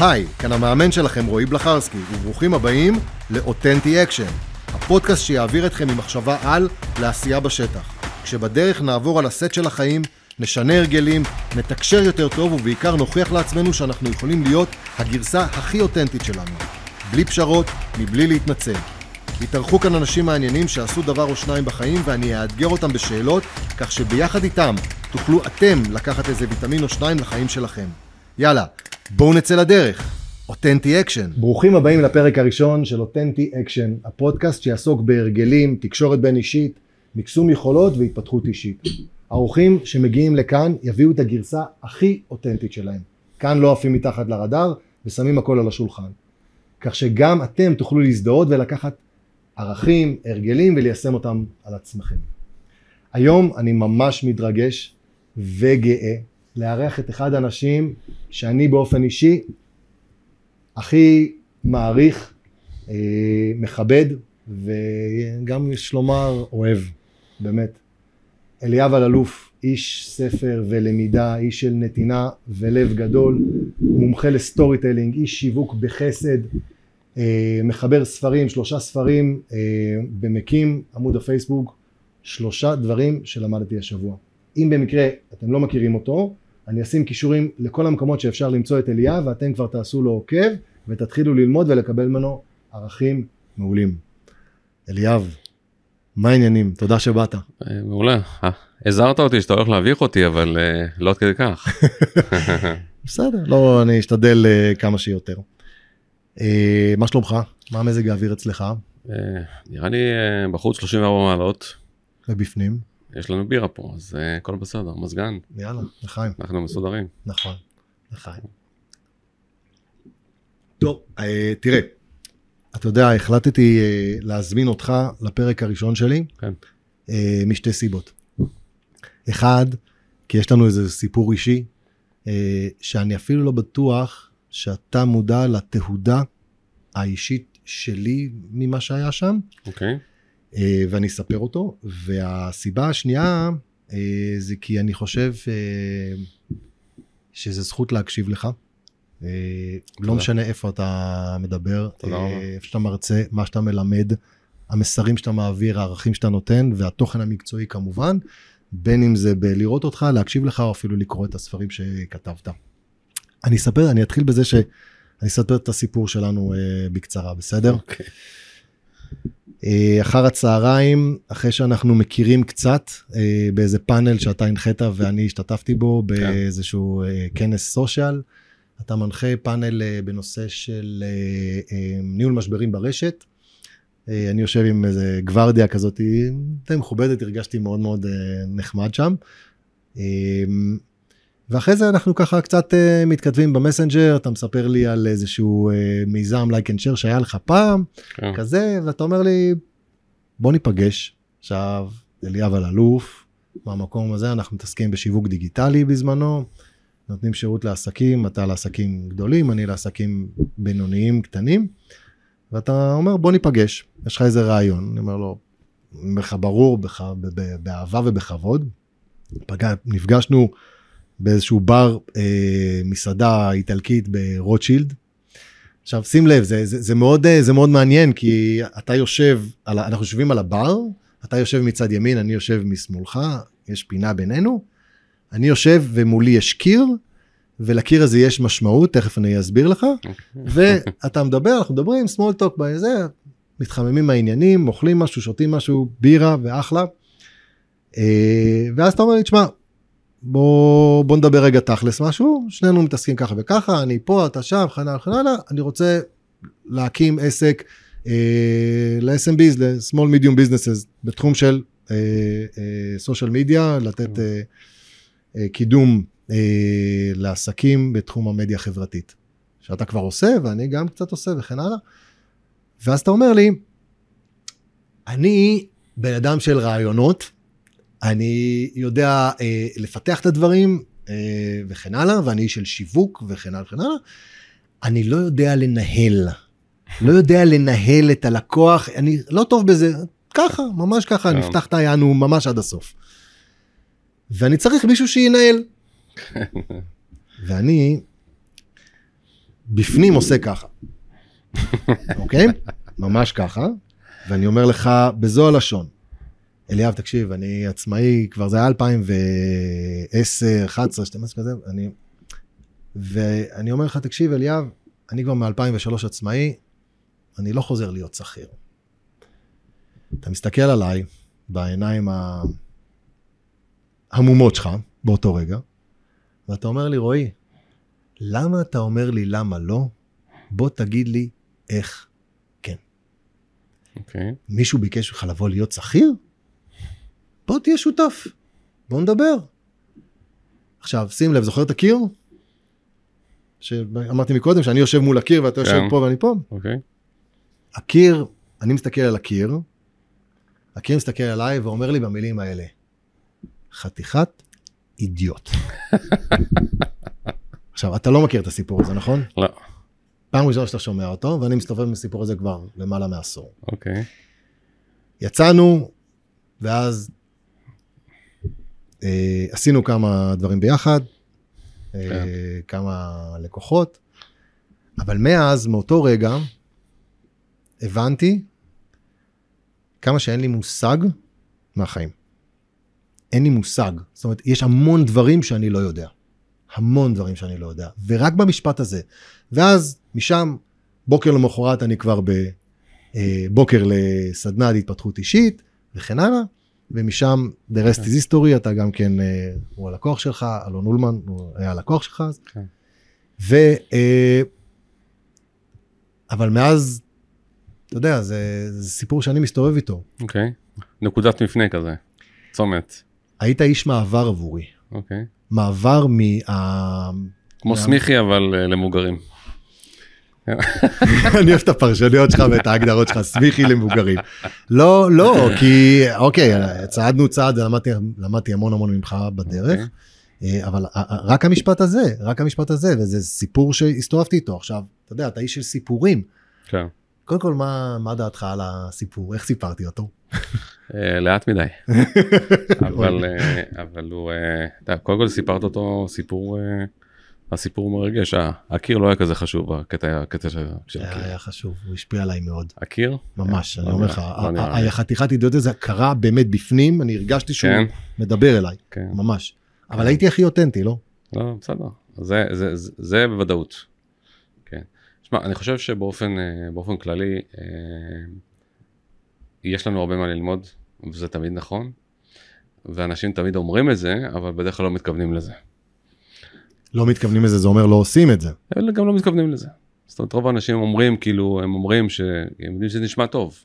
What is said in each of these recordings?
היי, כאן המאמן שלכם רועי בלחרסקי, וברוכים הבאים לאותנטי אקשן, הפודקאסט שיעביר אתכם ממחשבה על לעשייה בשטח. כשבדרך נעבור על הסט של החיים, נשנה הרגלים, נתקשר יותר טוב ובעיקר נוכיח לעצמנו שאנחנו יכולים להיות הגרסה הכי אותנטית שלנו. בלי פשרות, מבלי להתנצל. יתארחו כאן אנשים מעניינים שעשו דבר או שניים בחיים ואני אאתגר אותם בשאלות, כך שביחד איתם תוכלו אתם לקחת איזה ויטמין או שניים לחיים שלכם. יאללה, בואו נצא לדרך. אותנטי אקשן. ברוכים הבאים לפרק הראשון של אותנטי אקשן, הפודקאסט שיעסוק בהרגלים, תקשורת בין אישית, מקסום יכולות והתפתחות אישית. האורחים שמגיעים לכאן יביאו את הגרסה הכי אותנטית שלהם. כאן לא עפים מתחת לרדאר ושמים הכל על השולחן. כך שגם אתם תוכלו להזדהות ולקחת ערכים, הרגלים וליישם אותם על עצמכם. היום אני ממש מתרגש וגאה לארח את אחד האנשים שאני באופן אישי הכי מעריך, אה, מכבד וגם יש לומר אוהב, באמת. אליאב אלאלוף, איש ספר ולמידה, איש של נתינה ולב גדול, מומחה ל storytelling, איש שיווק בחסד, אה, מחבר ספרים, שלושה ספרים אה, ומקים עמוד הפייסבוק, שלושה דברים שלמדתי השבוע. אם במקרה אתם לא מכירים אותו, אני אשים קישורים לכל המקומות שאפשר למצוא את אליאב ואתם כבר תעשו לו עוקב ותתחילו ללמוד ולקבל ממנו ערכים מעולים. אליאב, מה העניינים? תודה שבאת. אה, מעולה. הזהרת אותי שאתה הולך להביך אותי אבל לא עד כדי כך. בסדר, לא, אני אשתדל כמה שיותר. אה, מה שלומך? מה מזג האוויר אצלך? אה, נראה לי אה, בחוץ 34 מעלות. ובפנים? יש לנו בירה פה, אז הכל בסדר, מזגן. יאללה, לחיים. אנחנו מסודרים. נכון, לחיים. טוב, תראה, אתה יודע, החלטתי להזמין אותך לפרק הראשון שלי, כן. משתי סיבות. אחד, כי יש לנו איזה סיפור אישי, שאני אפילו לא בטוח שאתה מודע לתהודה האישית שלי ממה שהיה שם. אוקיי. Okay. ואני אספר אותו. והסיבה השנייה אה, זה כי אני חושב אה, שזה זכות להקשיב לך. אה, לא משנה איפה אתה מדבר, איפה שאתה מרצה, מה שאתה מלמד, המסרים שאתה מעביר, הערכים שאתה נותן, והתוכן המקצועי כמובן, בין אם זה בלראות אותך, להקשיב לך, או אפילו לקרוא את הספרים שכתבת. אני אספר, אני אתחיל בזה שאני אספר את הסיפור שלנו בקצרה, בסדר? אוקיי. Okay. Uh, אחר הצהריים, אחרי שאנחנו מכירים קצת, uh, באיזה פאנל שאתה הנחית ואני השתתפתי בו, כן. באיזשהו uh, כנס סושיאל, אתה מנחה פאנל בנושא של ניהול משברים ברשת. אני יושב עם איזה גוורדיה כזאת, די מכובדת, הרגשתי מאוד מאוד נחמד שם. ואחרי זה אנחנו ככה קצת uh, מתכתבים במסנג'ר, אתה מספר לי על איזשהו uh, מיזם like and share שהיה לך פעם, כן. כזה, ואתה אומר לי, בוא ניפגש. עכשיו, אליאב אלאלוף, מהמקום הזה אנחנו מתעסקים בשיווק דיגיטלי בזמנו, נותנים שירות לעסקים, אתה לעסקים גדולים, אני לעסקים בינוניים קטנים, ואתה אומר, בוא ניפגש, יש לך איזה רעיון, אני אומר לו, לך ברור, בח, באהבה ובכבוד. פגע, נפגשנו באיזשהו בר, אה, מסעדה איטלקית ברוטשילד. עכשיו שים לב, זה, זה, זה, מאוד, אה, זה מאוד מעניין, כי אתה יושב, על, אנחנו יושבים על הבר, אתה יושב מצד ימין, אני יושב משמאלך, יש פינה בינינו, אני יושב ומולי יש קיר, ולקיר הזה יש משמעות, תכף אני אסביר לך, ואתה מדבר, אנחנו מדברים, small talk בזה, מתחממים מהעניינים, אוכלים משהו, שותים משהו, בירה ואחלה. אה, ואז אתה אומר לי, תשמע, בוא, בוא נדבר רגע תכלס משהו, שנינו מתעסקים ככה וככה, אני פה, אתה שם, וכן הלאה וכן הלאה, אני רוצה להקים עסק אה, ל-SMBs, ל-small medium businesses, בתחום של סושיאל אה, מדיה, אה, לתת אה, אה, קידום אה, לעסקים בתחום המדיה החברתית. שאתה כבר עושה, ואני גם קצת עושה וכן הלאה. ואז אתה אומר לי, אני בן אדם של רעיונות, אני יודע אה, לפתח את הדברים אה, וכן הלאה, ואני איש של שיווק וכן הלאה וכן הלאה. אני לא יודע לנהל. לא יודע לנהל את הלקוח, אני לא טוב בזה, ככה, ממש ככה, נפתח את היענו ממש עד הסוף. ואני צריך מישהו שינהל. ואני, בפנים עושה ככה, אוקיי? ממש ככה, ואני אומר לך בזו הלשון, אליאב, תקשיב, אני עצמאי, כבר זה היה 2010, 11, 12 כזה, אני... ואני אומר לך, תקשיב, אליאב, אני כבר מ-2003 עצמאי, אני לא חוזר להיות שכיר. אתה מסתכל עליי בעיניים ההמומות שלך באותו רגע, ואתה אומר לי, רועי, למה אתה אומר לי למה לא? בוא תגיד לי איך כן. אוקיי. מישהו ביקש ממך לבוא להיות שכיר? בוא תהיה שותף, בוא נדבר. עכשיו, שים לב, זוכר את הקיר? שאמרתי מקודם שאני יושב מול הקיר ואתה יושב כן. פה ואני פה. אוקיי. הקיר, אני מסתכל על הקיר, הקיר מסתכל עליי ואומר לי במילים האלה, חתיכת אידיוט. עכשיו, אתה לא מכיר את הסיפור הזה, נכון? לא. פעם ראשונה שאתה שומע אותו, ואני מסתובב עם הסיפור הזה כבר למעלה מעשור. אוקיי. יצאנו, ואז עשינו כמה דברים ביחד, אה, כן. כמה לקוחות, אבל מאז, מאותו רגע, הבנתי כמה שאין לי מושג מהחיים. אין לי מושג. זאת אומרת, יש המון דברים שאני לא יודע. המון דברים שאני לא יודע. ורק במשפט הזה. ואז, משם, בוקר למחרת אני כבר בבוקר לסדנה להתפתחות אישית, וכן הלאה. ומשם, the rest is history, אתה גם כן, אה, הוא הלקוח שלך, אלון אולמן, הוא היה הלקוח שלך. אז. כן. ו... אה, אבל מאז, אתה יודע, זה, זה סיפור שאני מסתובב איתו. אוקיי. נקודת מפנה כזה. צומת. היית איש מעבר עבורי. אוקיי. מעבר מה... כמו גם- סמיכי אבל אה, למבוגרים. אני אוהב את הפרשנויות שלך ואת ההגדרות שלך, סמיכי למבוגרים. לא, לא, כי אוקיי, צעדנו צעד, למדתי, המון המון ממך בדרך, אוקיי. אה, אבל ה- ה- רק המשפט הזה, רק המשפט הזה, וזה סיפור שהסתובבתי איתו. עכשיו, אתה יודע, אתה איש של סיפורים. כן. קודם כל, מה, מה דעתך על הסיפור? איך סיפרתי אותו? אה, לאט מדי. אבל אה, אבל הוא, אה, קודם כל סיפרת אותו סיפור, אה, הסיפור מרגש. ה- הקיר לא היה כזה חשוב, הקטע הקטע של הקיר. היה חשוב, הוא השפיע עליי מאוד. הקיר? ממש, אה, אני אומר נראה- לך, ה- נראה ה- לי. החתיכת אידיוט הזה קרה באמת בפנים, אני הרגשתי שהוא כן, מדבר אליי, כן. ממש. אבל הייתי הכי אותנטי, לא? לא, בסדר. זה, בוודאות. כן. שמע, אני חושב שבאופן אה, באופן כללי, אה, יש לנו הרבה מה ללמוד, וזה תמיד נכון. ואנשים תמיד אומרים את זה, אבל בדרך כלל לא מתכוונים לזה. לא מתכוונים לזה, זה אומר לא עושים את זה. אלה גם לא מתכוונים לזה. זאת אומרת, רוב האנשים אומרים, כאילו, הם אומרים שהם יודעים שזה נשמע טוב,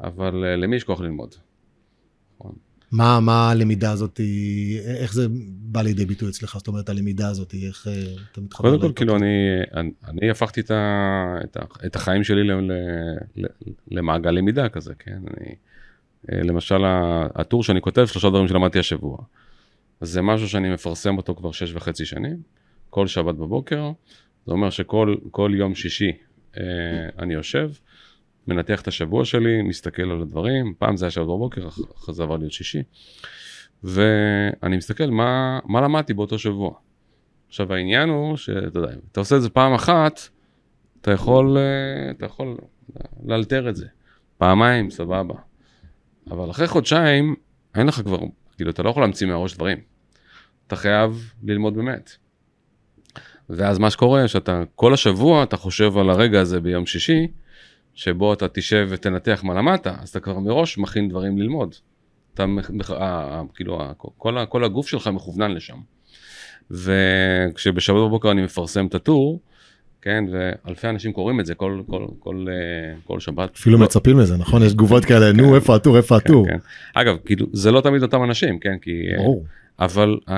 אבל אה, למי יש כוח ללמוד? מה, מה הלמידה הזאת, איך זה בא לידי ביטוי אצלך? זאת אומרת, הלמידה הזאת, איך אה, אתה מתחבר? קודם כל, כאילו, אני, אני, אני הפכתי את, ה, את, ה, את החיים שלי ל, ל, ל, למעגל למידה כזה, כן? אני, אה, למשל, הטור שאני כותב, שלושה דברים שלמדתי השבוע. אז זה משהו שאני מפרסם אותו כבר שש וחצי שנים, כל שבת בבוקר. זה אומר שכל כל יום שישי אה, אני יושב, מנתח את השבוע שלי, מסתכל על הדברים, פעם זה היה שבת בבוקר, אח- אחרי זה עבר להיות שישי. ואני מסתכל מה, מה למדתי באותו שבוע. עכשיו העניין הוא שאתה יודע, אתה עושה את זה פעם אחת, אתה יכול, אה, אתה יכול לאלתר את זה. פעמיים, סבבה. אבל אחרי חודשיים, אין לך כבר, כאילו, אתה לא יכול להמציא מהראש דברים. אתה חייב ללמוד באמת. ואז מה שקורה, שאתה כל השבוע, אתה חושב על הרגע הזה ביום שישי, שבו אתה תשב ותנתח מה למדת, אז אתה כבר מראש מכין דברים ללמוד. אתה, מח- מח- ה- ה- כאילו, כל, כל הגוף שלך מכוונן לשם. וכשבשבת בבוקר אני מפרסם את הטור, כן, ואלפי אנשים קוראים את זה כל, כל, כל, אה, כל שבת. אפילו לא- מצפים לזה, נכון? יש תגובות כאלה, נו, איפה הטור, איפה כן, הטור? כן. אגב, כאילו, זה לא תמיד אותם אנשים, כן, כי... אה, ברור. אבל uh,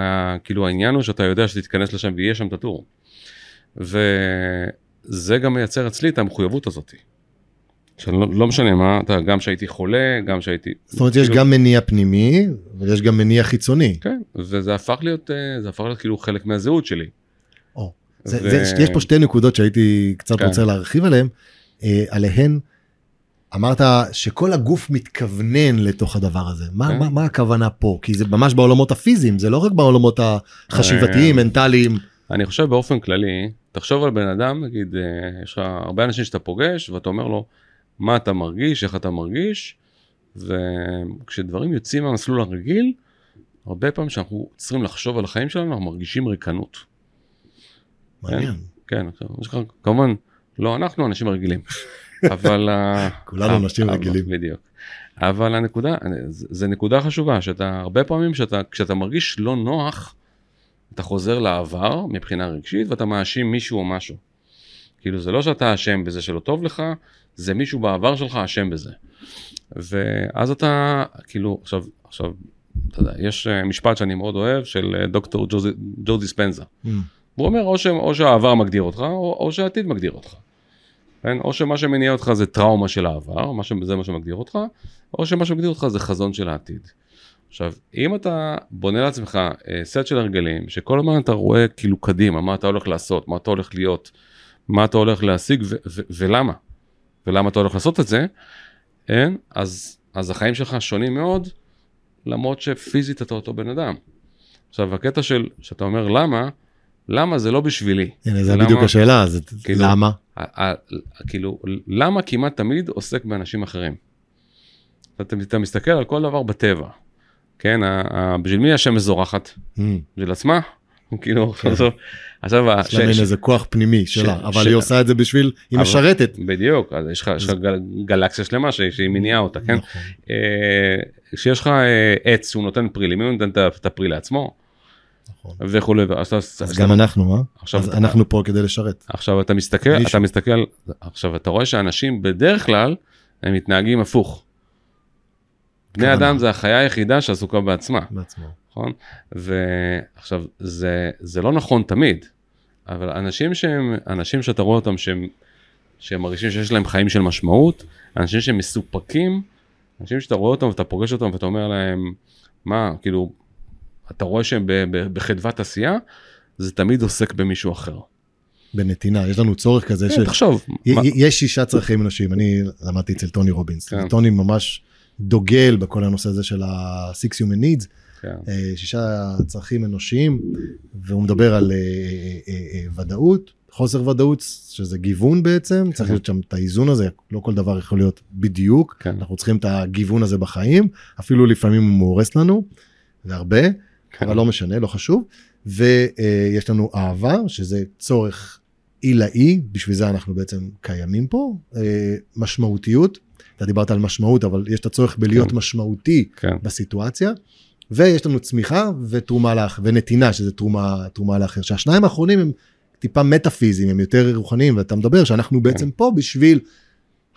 כאילו העניין הוא שאתה יודע שתתכנס לשם ויהיה שם את הטור. וזה גם מייצר אצלי את המחויבות הזאת. שלא לא משנה מה, אתה, גם שהייתי חולה, גם שהייתי... זאת אומרת, יש כאילו- גם מניע פנימי, ויש גם מניע חיצוני. כן, וזה הפך להיות, זה הפך להיות כאילו חלק מהזהות שלי. זה, ו- זה, יש פה שתי נקודות שהייתי קצת כן. רוצה להרחיב עליהן. אה, עליהן, אמרת שכל הגוף מתכוונן לתוך הדבר הזה. מה, כן. מה, מה הכוונה פה? כי זה ממש בעולמות הפיזיים, זה לא רק בעולמות החשיבתיים, אה, מנטליים. אני חושב באופן כללי, תחשוב על בן אדם, נגיד, אה, יש לך הרבה אנשים שאתה פוגש, ואתה אומר לו, מה אתה מרגיש, איך אתה מרגיש, וכשדברים יוצאים מהמסלול הרגיל, הרבה פעמים שאנחנו צריכים לחשוב על החיים שלנו, אנחנו מרגישים ריקנות. מעניין. כן, עכשיו, יש לך, כמובן, לא אנחנו אנשים רגילים, אבל... כולנו אנשים אבל- רגילים. בדיוק. אבל הנקודה, זה נקודה חשובה, שאתה, הרבה פעמים שאתה, כשאתה מרגיש לא נוח, אתה חוזר לעבר מבחינה רגשית ואתה מאשים מישהו או משהו. כאילו זה לא שאתה אשם בזה שלא טוב לך, זה מישהו בעבר שלך אשם בזה. ואז אתה, כאילו, עכשיו, עכשיו, אתה יודע, יש אה, משפט שאני מאוד אוהב של אה, דוקטור ג'ו- ג'ו דיספנזה. Mm. הוא אומר או, ש, או שהעבר מגדיר אותך או, או שהעתיד מגדיר אותך. כן? או שמה שמניע אותך זה טראומה של העבר, מה ש, זה מה שמגדיר אותך, או שמה שמגדיר אותך זה חזון של העתיד. עכשיו, אם אתה בונה לעצמך אה, סט של הרגלים, שכל הזמן אתה רואה כאילו קדימה, מה אתה הולך לעשות, מה אתה הולך להיות, מה אתה הולך להשיג ו- ו- ולמה, ולמה אתה הולך לעשות את זה, כן? אז, אז החיים שלך שונים מאוד, למרות שפיזית אתה אותו בן אדם. עכשיו, הקטע של, שאתה אומר למה, למה זה לא בשבילי. הנה, זה בדיוק השאלה, אז כאילו- למה? כאילו, למה כמעט תמיד עוסק באנשים אחרים? אתה, אתה מסתכל על כל דבר בטבע, כן? בשביל מי השמש זורחת? Mm. בשביל עצמה? כאילו, כן. עכשיו, יש לה מין איזה כוח פנימי שלה, אבל היא עושה את זה בשביל, היא משרתת. בדיוק, אז יש לך, גלקסיה שלמה שהיא מניעה אותה, כן? נכון. אה, כשיש לך אה, עץ שהוא נותן פרי, למי הוא נותן את הפרי לעצמו? נכון. וכולי, אז גם אנחנו, אה? עכשיו אז אתה- אנחנו פה כדי לשרת. עכשיו אתה מסתכל. אתה מסתכל, עכשיו אתה רואה שאנשים בדרך כלל הם מתנהגים הפוך. בני. אדם זה החיה היחידה שעסוקה בעצמה, בעצמו. נכון? ועכשיו זה, זה לא נכון תמיד, אבל אנשים שהם, אנשים שאתה רואה אותם שהם, שהם מרגישים שיש להם חיים של משמעות, אנשים שהם מסופקים, אנשים שאתה רואה אותם ואתה פוגש אותם ואתה אומר להם, מה, כאילו, אתה רואה שהם בחדוות עשייה, זה תמיד עוסק במישהו אחר. בנתינה, יש לנו צורך כזה כן, של... תחשוב, י- מה- י- יש שישה צרכים אנושיים, אני למדתי אצל טוני רובינס, כן. טוני ממש דוגל בכל הנושא הזה של ה-six human needs, כן. אה, שישה צרכים אנושיים, והוא מדבר על אה, אה, אה, אה, ודאות, חוסר ודאות, שזה גיוון בעצם, צריך להיות שם את האיזון הזה, לא כל דבר יכול להיות בדיוק, כן. אנחנו צריכים את הגיוון הזה בחיים, אפילו לפעמים הוא מאורס לנו, והרבה, כן. אבל לא משנה, לא חשוב. ויש לנו אהבה, שזה צורך עילאי, בשביל זה אנחנו בעצם קיימים פה. אה, משמעותיות, אתה דיברת על משמעות, אבל יש את הצורך בלהיות כן. משמעותי כן, בסיטואציה. ויש לנו צמיחה ותרומה לאח, ונתינה, שזה תרומה, תרומה לאחר. שהשניים האחרונים הם טיפה מטאפיזיים, הם יותר רוחניים, ואתה מדבר שאנחנו בעצם פה בשביל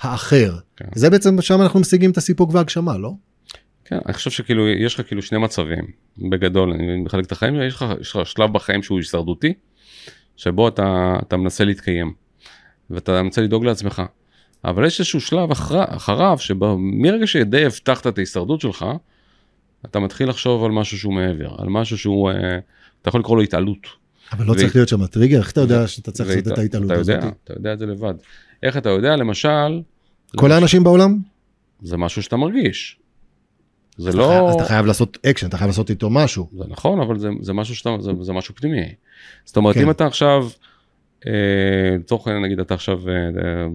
האחר. כן. זה בעצם שם אנחנו משיגים את הסיפוק והגשמה, לא? כן, אני חושב שכאילו יש לך כאילו שני מצבים בגדול, אני מחלק את החיים, יש לך, יש לך שלב בחיים שהוא הישרדותי, שבו אתה, אתה מנסה להתקיים, ואתה מנסה לדאוג לעצמך, אבל יש איזשהו שלב אחר, אחריו, שבו מרגע שדי הבטחת את ההישרדות שלך, אתה מתחיל לחשוב על משהו שהוא מעבר, על משהו שהוא, אה, אתה יכול לקרוא לו התעלות. אבל לא ו- צריך להיות שם טריגר, איך אתה יודע שאתה צריך לעשות את ההתעלות אתה הזאת? יודע, אתה יודע את זה לבד. איך אתה יודע, למשל, כל האנשים בעולם? זה משהו שאתה מרגיש. זה אז אתה לא... חייב- אז אתה חייב לעשות אקשן, אתה חייב לעשות איתו משהו. זה נכון, אבל זה, זה משהו שאתה, זה, זה משהו פנימי. זאת אומרת, כן. אם אתה עכשיו, אה, לצורך העניין, נגיד אתה עכשיו, אה, אה,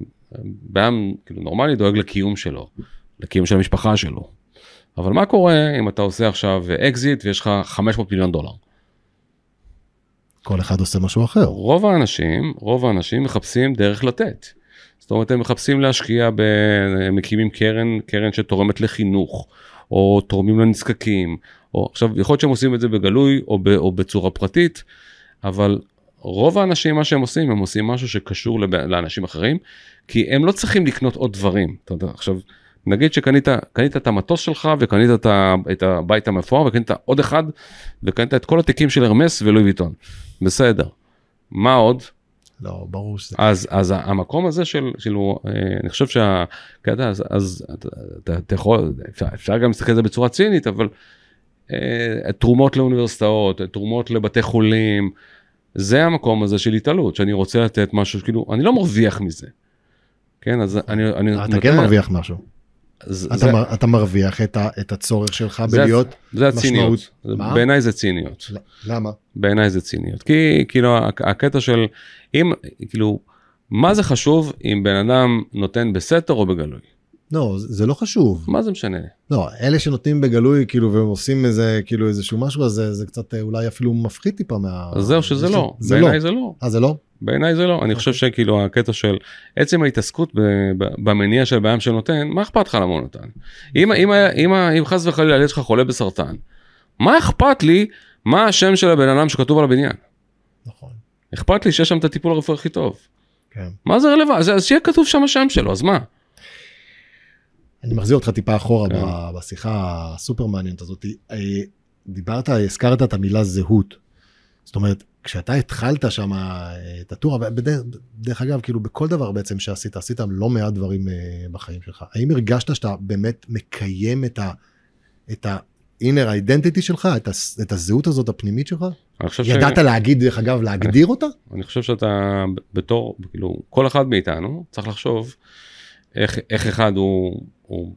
בן אדם כאילו נורמלי דואג לקיום שלו, לקיום של המשפחה שלו. אבל מה קורה אם אתה עושה עכשיו אקזיט ויש לך 500 מיליון דולר? כל אחד עושה משהו אחר. רוב האנשים, רוב האנשים מחפשים דרך לתת. זאת אומרת, הם מחפשים להשקיע, ב... הם מקימים קרן, קרן שתורמת לחינוך, או תורמים לנזקקים, או עכשיו, יכול להיות שהם עושים את זה בגלוי או, ב... או בצורה פרטית, אבל רוב האנשים, מה שהם עושים, הם עושים משהו שקשור לב... לאנשים אחרים, כי הם לא צריכים לקנות עוד דברים. אתה יודע, עכשיו, נגיד שקנית קנית את המטוס שלך וקנית את, ה... את הבית המפואר וקנית עוד אחד וקנית את כל התיקים של הרמס ולואי ויטון. בסדר. מה עוד? לא, ברור שזה... אז, אז המקום הזה של, כאילו, אה, אני חושב שהקטע, אז, אז אתה, אתה, יכול, אפשר, אפשר גם להסתכל על זה בצורה צינית, אבל אה, תרומות לאוניברסיטאות, תרומות לבתי חולים, זה המקום הזה של התעלות, שאני רוצה לתת משהו, כאילו, אני לא מרוויח מזה. כן, אז אני, אני אתה כן מרוויח משהו. זה, אתה, זה, מר, אתה מרוויח את, ה, את הצורך שלך זה- בלהיות זה. משמעות. בעיניי זה ציניות. למה? בעיניי זה ציניות. כי כאילו הק- הקטע של אם כאילו מה זה חשוב אם בן אדם נותן בסתר או בגלוי? לא, זה לא חשוב. מה זה משנה? לא, אלה שנותנים בגלוי כאילו והם עושים איזה כאילו איזשהו משהו אז זה, זה קצת אה, אולי אפילו מפחית טיפה מה... אז זהו שזה זה- לא. זה לא. בעיניי זה לא. אה זה לא? בעיניי זה לא. אני חושב שכאילו הקטע של עצם ההתעסקות במניע של בעם שנותן, מה אכפת לך למה הוא נותן? אם, אם, היה- אם, ה- אם חס וחלילה הילד שלך חולה בסרטן, מה אכפת לי מה השם של הבן אדם שכתוב על הבניין? נכון. אכפת לי שיש שם את הטיפול הרפואי הכי טוב. כן. מה זה רלוונטי? אז, שיהיה כתוב שם השם שלו, אז מה? אני מחזיר אותך טיפה אחורה כן. בשיחה הסופר מעניינת הזאת. אה, דיברת, הזכרת את המילה זהות. זאת אומרת, כשאתה התחלת שם אה, את הטור, בדרך, דרך אגב, כאילו בכל דבר בעצם שעשית, עשית לא מעט דברים אה, בחיים שלך. האם הרגשת שאתה באמת מקיים את ה... את ה-inner identity שלך, את, את הזהות הזאת הפנימית שלך? אני ידעת להגיד, דרך אגב, להגדיר אותה? אני חושב שאתה בתור, כאילו, כל אחד מאיתנו צריך לחשוב איך, איך אחד הוא, הוא,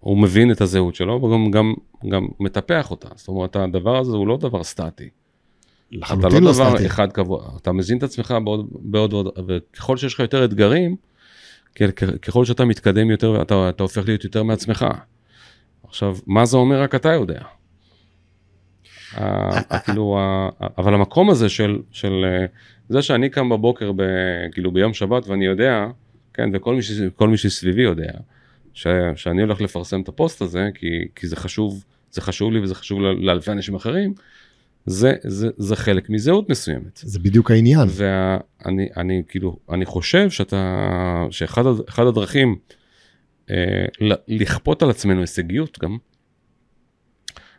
הוא מבין את הזהות שלו וגם גם, גם מטפח אותה. זאת אומרת, הדבר הזה הוא לא דבר סטטי. אתה לא לא דבר סטטי. אחד קבוע, אתה מזין את עצמך בעוד בעוד ועוד, וככל שיש לך יותר אתגרים, ככל שאתה מתקדם יותר, אתה, אתה הופך להיות יותר מעצמך. עכשיו, מה זה אומר רק אתה יודע. ה- ה- כאילו, אבל המקום הזה של, של אה, זה שאני קם בבוקר, ב, כאילו ביום שבת ואני יודע, כן, וכל מי, ש- מי שסביבי יודע, ש, שאני הולך לפרסם את הפוסט הזה, כי, כי זה חשוב, זה חשוב לי וזה חשוב לאלפי אנשים אחרים, זה, זה, זה חלק מזהות מסוימת. זה בדיוק העניין. ואני אני כאילו אני חושב שאתה שאחד הד- אחד הדרכים אה, לכפות על עצמנו הישגיות גם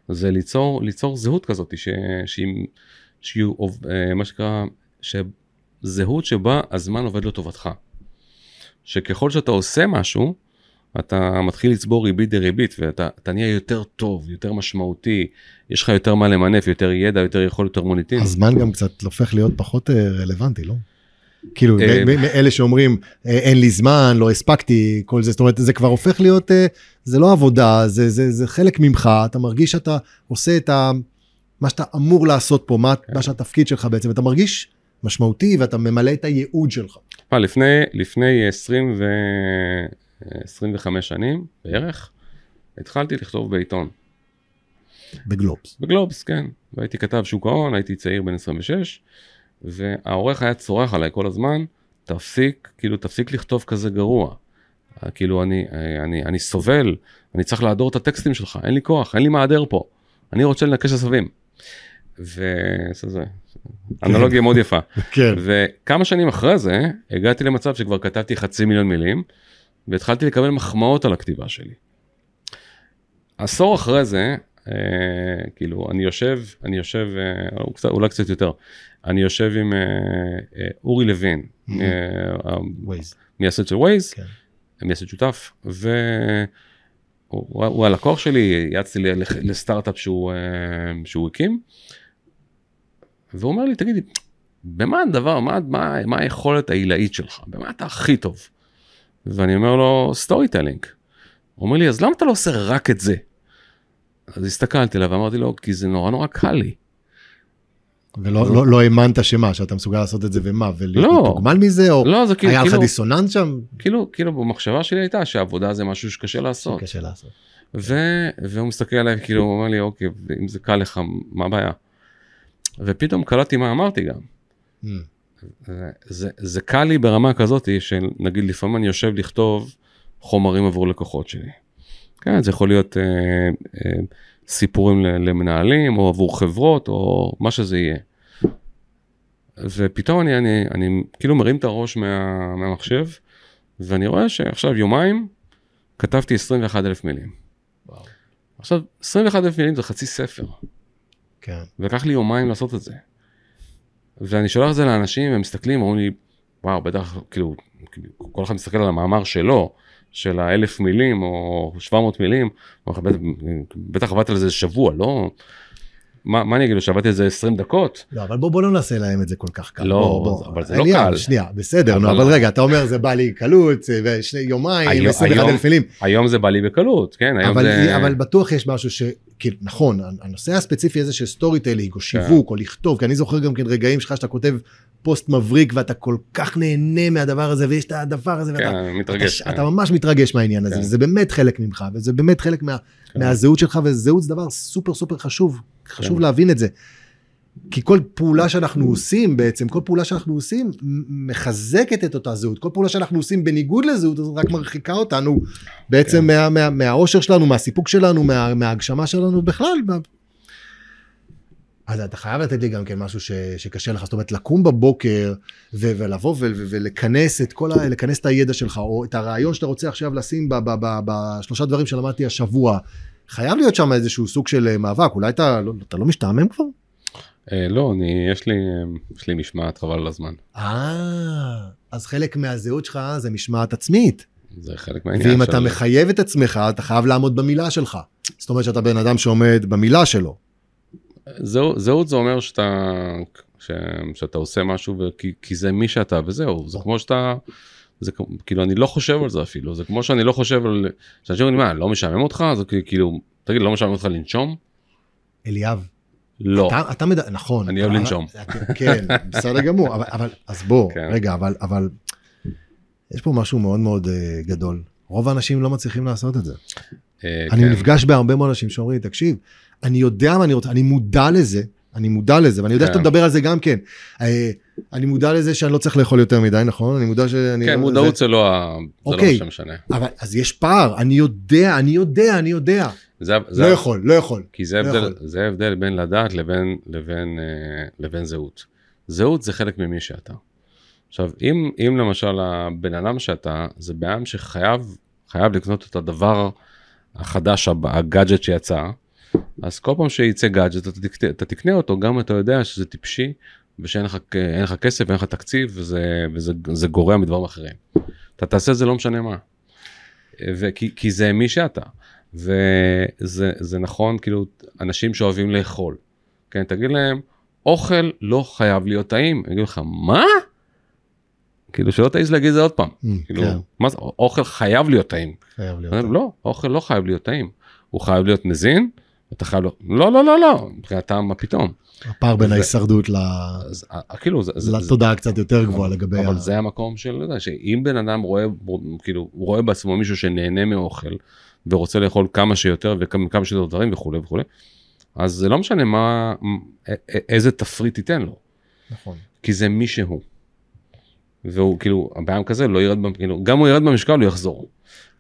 זה ליצור ליצור זהות כזאת ש, שהיא, שהיא אה, מה שנקרא שזהות שבה הזמן עובד לטובתך. שככל שאתה עושה משהו אתה מתחיל לצבור ריבית דריבית ואתה אתה נהיה יותר טוב יותר משמעותי יש לך יותר מה למנף יותר ידע יותר יכול יותר מוניטין. הזמן גם קצת הופך להיות פחות אה, רלוונטי, לא? כאילו, אה, מ- מ- אלה שאומרים, אה, אין לי זמן, לא הספקתי, כל זה, זאת אומרת, זה כבר הופך להיות, אה, זה לא עבודה, זה, זה, זה חלק ממך, אתה מרגיש שאתה עושה את ה... מה שאתה אמור לעשות פה, מה, כן. מה שהתפקיד שלך בעצם, אתה מרגיש משמעותי ואתה ממלא את הייעוד שלך. מה, לפני, לפני 20 ו... 25 שנים בערך, התחלתי לכתוב בעיתון, בגלובס. בגלובס, כן. והייתי כתב שוק ההון, הייתי צעיר בן 26, והעורך היה צורח עליי כל הזמן, תפסיק, כאילו תפסיק לכתוב כזה גרוע. כאילו אני, אני, אני סובל, אני צריך להדור את הטקסטים שלך, אין לי כוח, אין לי מעדר פה, אני רוצה לנקש עשבים. וזה, אנלוגיה מאוד יפה. כן. וכמה שנים אחרי זה הגעתי למצב שכבר כתבתי חצי מיליון מילים והתחלתי לקבל מחמאות על הכתיבה שלי. עשור אחרי זה, אה, כאילו אני יושב, אני יושב, אה, אולי קצת יותר, אני יושב עם אה, אה, אורי לוין, Mhm. אה, ווייז. מייסד של ווייז, כן. מייסד שותף, והוא הוא הלקוח שלי, לח- לסטארט-אפ שהוא, אה, שהוא הקים, והוא אומר לי, תגידי, במה הדבר, מה, מה, מה היכולת העילאית שלך? במה אתה הכי טוב? ואני אומר לו, storytelling. הוא אומר לי, אז למה אתה לא עושה רק את זה? אז הסתכלתי עליו ואמרתי לו, כי זה נורא נורא קל לי. ולא לא, לא האמנת שמה, שאתה מסוגל לעשות את זה ומה, ולהיות לא. מתוגמל מזה, או לא, זה כאילו, היה לך כאילו, דיסוננס שם? כאילו, כאילו במחשבה שלי הייתה שעבודה זה משהו שקשה לעשות. קשה לעשות. ו... והוא מסתכל עליי כאילו הוא אומר לי אוקיי אם זה קל לך מה הבעיה. ופתאום קלטתי מה אמרתי גם. Mm. זה, זה, זה קל לי ברמה כזאת שנגיד לפעמים אני יושב לכתוב חומרים עבור לקוחות שלי. כן זה יכול להיות אה, אה, סיפורים למנהלים או עבור חברות או מה שזה יהיה. ופתאום אני, אני, אני כאילו מרים את הראש מה, מהמחשב ואני רואה שעכשיו יומיים כתבתי 21 אלף מילים. וואו. עכשיו 21 אלף מילים זה חצי ספר. כן. ולקח לי יומיים לעשות את זה. ואני שולח את זה לאנשים והם מסתכלים אומרים לי וואו בטח כאילו כאילו, כל אחד מסתכל על המאמר שלו של האלף מילים או 700 מילים "בטח- עבדת על זה שבוע לא. מה, מה אני אגיד לו, שעבדתי על זה 20 דקות? לא, אבל בוא, בוא לא נעשה להם את זה כל כך קל. לא, בוא, בוא. אבל זה לא אליאב, קל. שנייה, בסדר, נו, אבל- אבל רגע, אתה אומר זה בא לי קלות, ושני יומיים, היום- 21 היום- אלף מילים. היום זה בא לי בקלות, כן? היום אבל, זה... אבל בטוח יש משהו ש... כאילו, נכון, הנושא הספציפי הזה של storytelling, כן. או שיווק, או לכתוב, כי אני זוכר גם כן רגעים שלך שאתה כותב פוסט מבריק ואתה כל כך נהנה מהדבר הזה, ויש את הדבר הזה, ואתה כן, מתרגש. אתה, כן. אתה ממש מתרגש מהעניין הזה, כן. וזה באמת חלק ממך, וזה באמת חלק מה, כן. מהזהות שלך, וזהות זה דבר סופר סופר חשוב, חשוב כן. להבין את זה. כי כל פעולה שאנחנו עושים בעצם, כל פעולה שאנחנו עושים מחזקת את אותה זהות. כל פעולה שאנחנו עושים בניגוד לזהות, אז רק מרחיקה אותנו בעצם כן. מה, מה, מהאושר שלנו, מהסיפוק שלנו, מה, מההגשמה שלנו בכלל. אז אתה חייב לתת לי גם כן משהו ש, שקשה לך, זאת אומרת לקום בבוקר ו- ולבוא ו- ו- ולכנס את כל ה... לכנס את הידע שלך, או את הרעיון שאתה רוצה עכשיו לשים בשלושה דברים שלמדתי השבוע. חייב להיות שם איזשהו סוג של אה, מאבק, אולי אתה לא, אתה לא משתעמם כבר? אה, לא, אני, יש לי, יש לי משמעת חבל על הזמן. אה, אז חלק מהזהות שלך זה משמעת עצמית. זה חלק מהעניין ואם של... אתה מחייב את עצמך, אתה חייב לעמוד במילה שלך. זאת אומרת שאתה בן אדם שעומד במילה שלו. זהו, זהות זה אומר שאתה, ש, שאתה עושה משהו וכי, כי זה מי שאתה וזהו, זה כמו שאתה, זה כאילו אני לא חושב על זה אפילו, זה כמו שאני לא חושב על, שאנשים אומרים מה, לא משעמם אותך? זה כאילו, תגיד, לא משעמם אותך לנשום? אליאב, לא. אתה, אתה מדבר, נכון. אני אוהב לנשום. כן, בסדר גמור, אבל, אבל אז בוא, כן. רגע, אבל, אבל יש פה משהו מאוד מאוד uh, גדול. רוב האנשים לא מצליחים לעשות את זה. אה, אני כן. נפגש בהרבה מאוד אנשים שאומרים, תקשיב, אני יודע מה אני רוצה, אני מודע לזה, אני מודע לזה, ואני יודע כן. שאתה מדבר על זה גם כן. אה, אני מודע לזה שאני לא צריך לאכול יותר מדי, נכון? אני מודע שאני... כן, זה- מודעות זה לא ה- זה לא אוקיי. מה שמשנה. אבל אז יש פער, אני יודע, אני יודע, אני יודע. זה- זה- לא יכול, לא יכול. כי זה לא ההבדל, יכול. זה ההבדל בין לדעת לבין, לבין, אה, לבין זהות. זהות זה חלק ממי שאתה. עכשיו, אם, אם למשל הבן אדם שאתה, זה אדם שחייב חייב לקנות את הדבר החדש, הגאדג'ט שיצא, אז כל פעם שיצא גאדג'ט אתה, תקנה- אתה תקנה אותו, גם אם אתה יודע שזה טיפשי, ושאין לך, לך כסף, אין לך תקציב, וזה, וזה זה גורע מדברים אחרים. אתה תעשה את זה לא משנה מה. וכי, כי זה מי שאתה. וזה זה נכון, כאילו, אנשים שאוהבים לאכול. כן, תגיד להם, אוכל לא חייב להיות טעים. יגידו לך, מה? כאילו, שלא תעז להגיד את זה עוד פעם. כאילו, כן, מה זה, אוכל חייב להיות טעים. חייב להיות. אני אומר, לא, אוכל לא חייב להיות טעים. הוא חייב להיות מזין, אתה חייב לא, לא, לא, לא, מבחינתם, מה פתאום. הפער בין ההישרדות אה, כאילו, לתודעה קצת יותר גבוהה לגבי... אבל זה המקום של, לא יודע, שאם בן אדם רואה, כאילו, הוא רואה בעצמו מישהו שנהנה מאוכל, ורוצה לאכול כמה שיותר וכמה כמה שיותר דברים וכולי וכולי, אז זה לא משנה מה, איזה תפריט תיתן לו, נכון. כי זה מי שהוא. והוא כאילו, הבעיה כזה לא ירד, כאילו, גם הוא ירד במשקל הוא יחזור.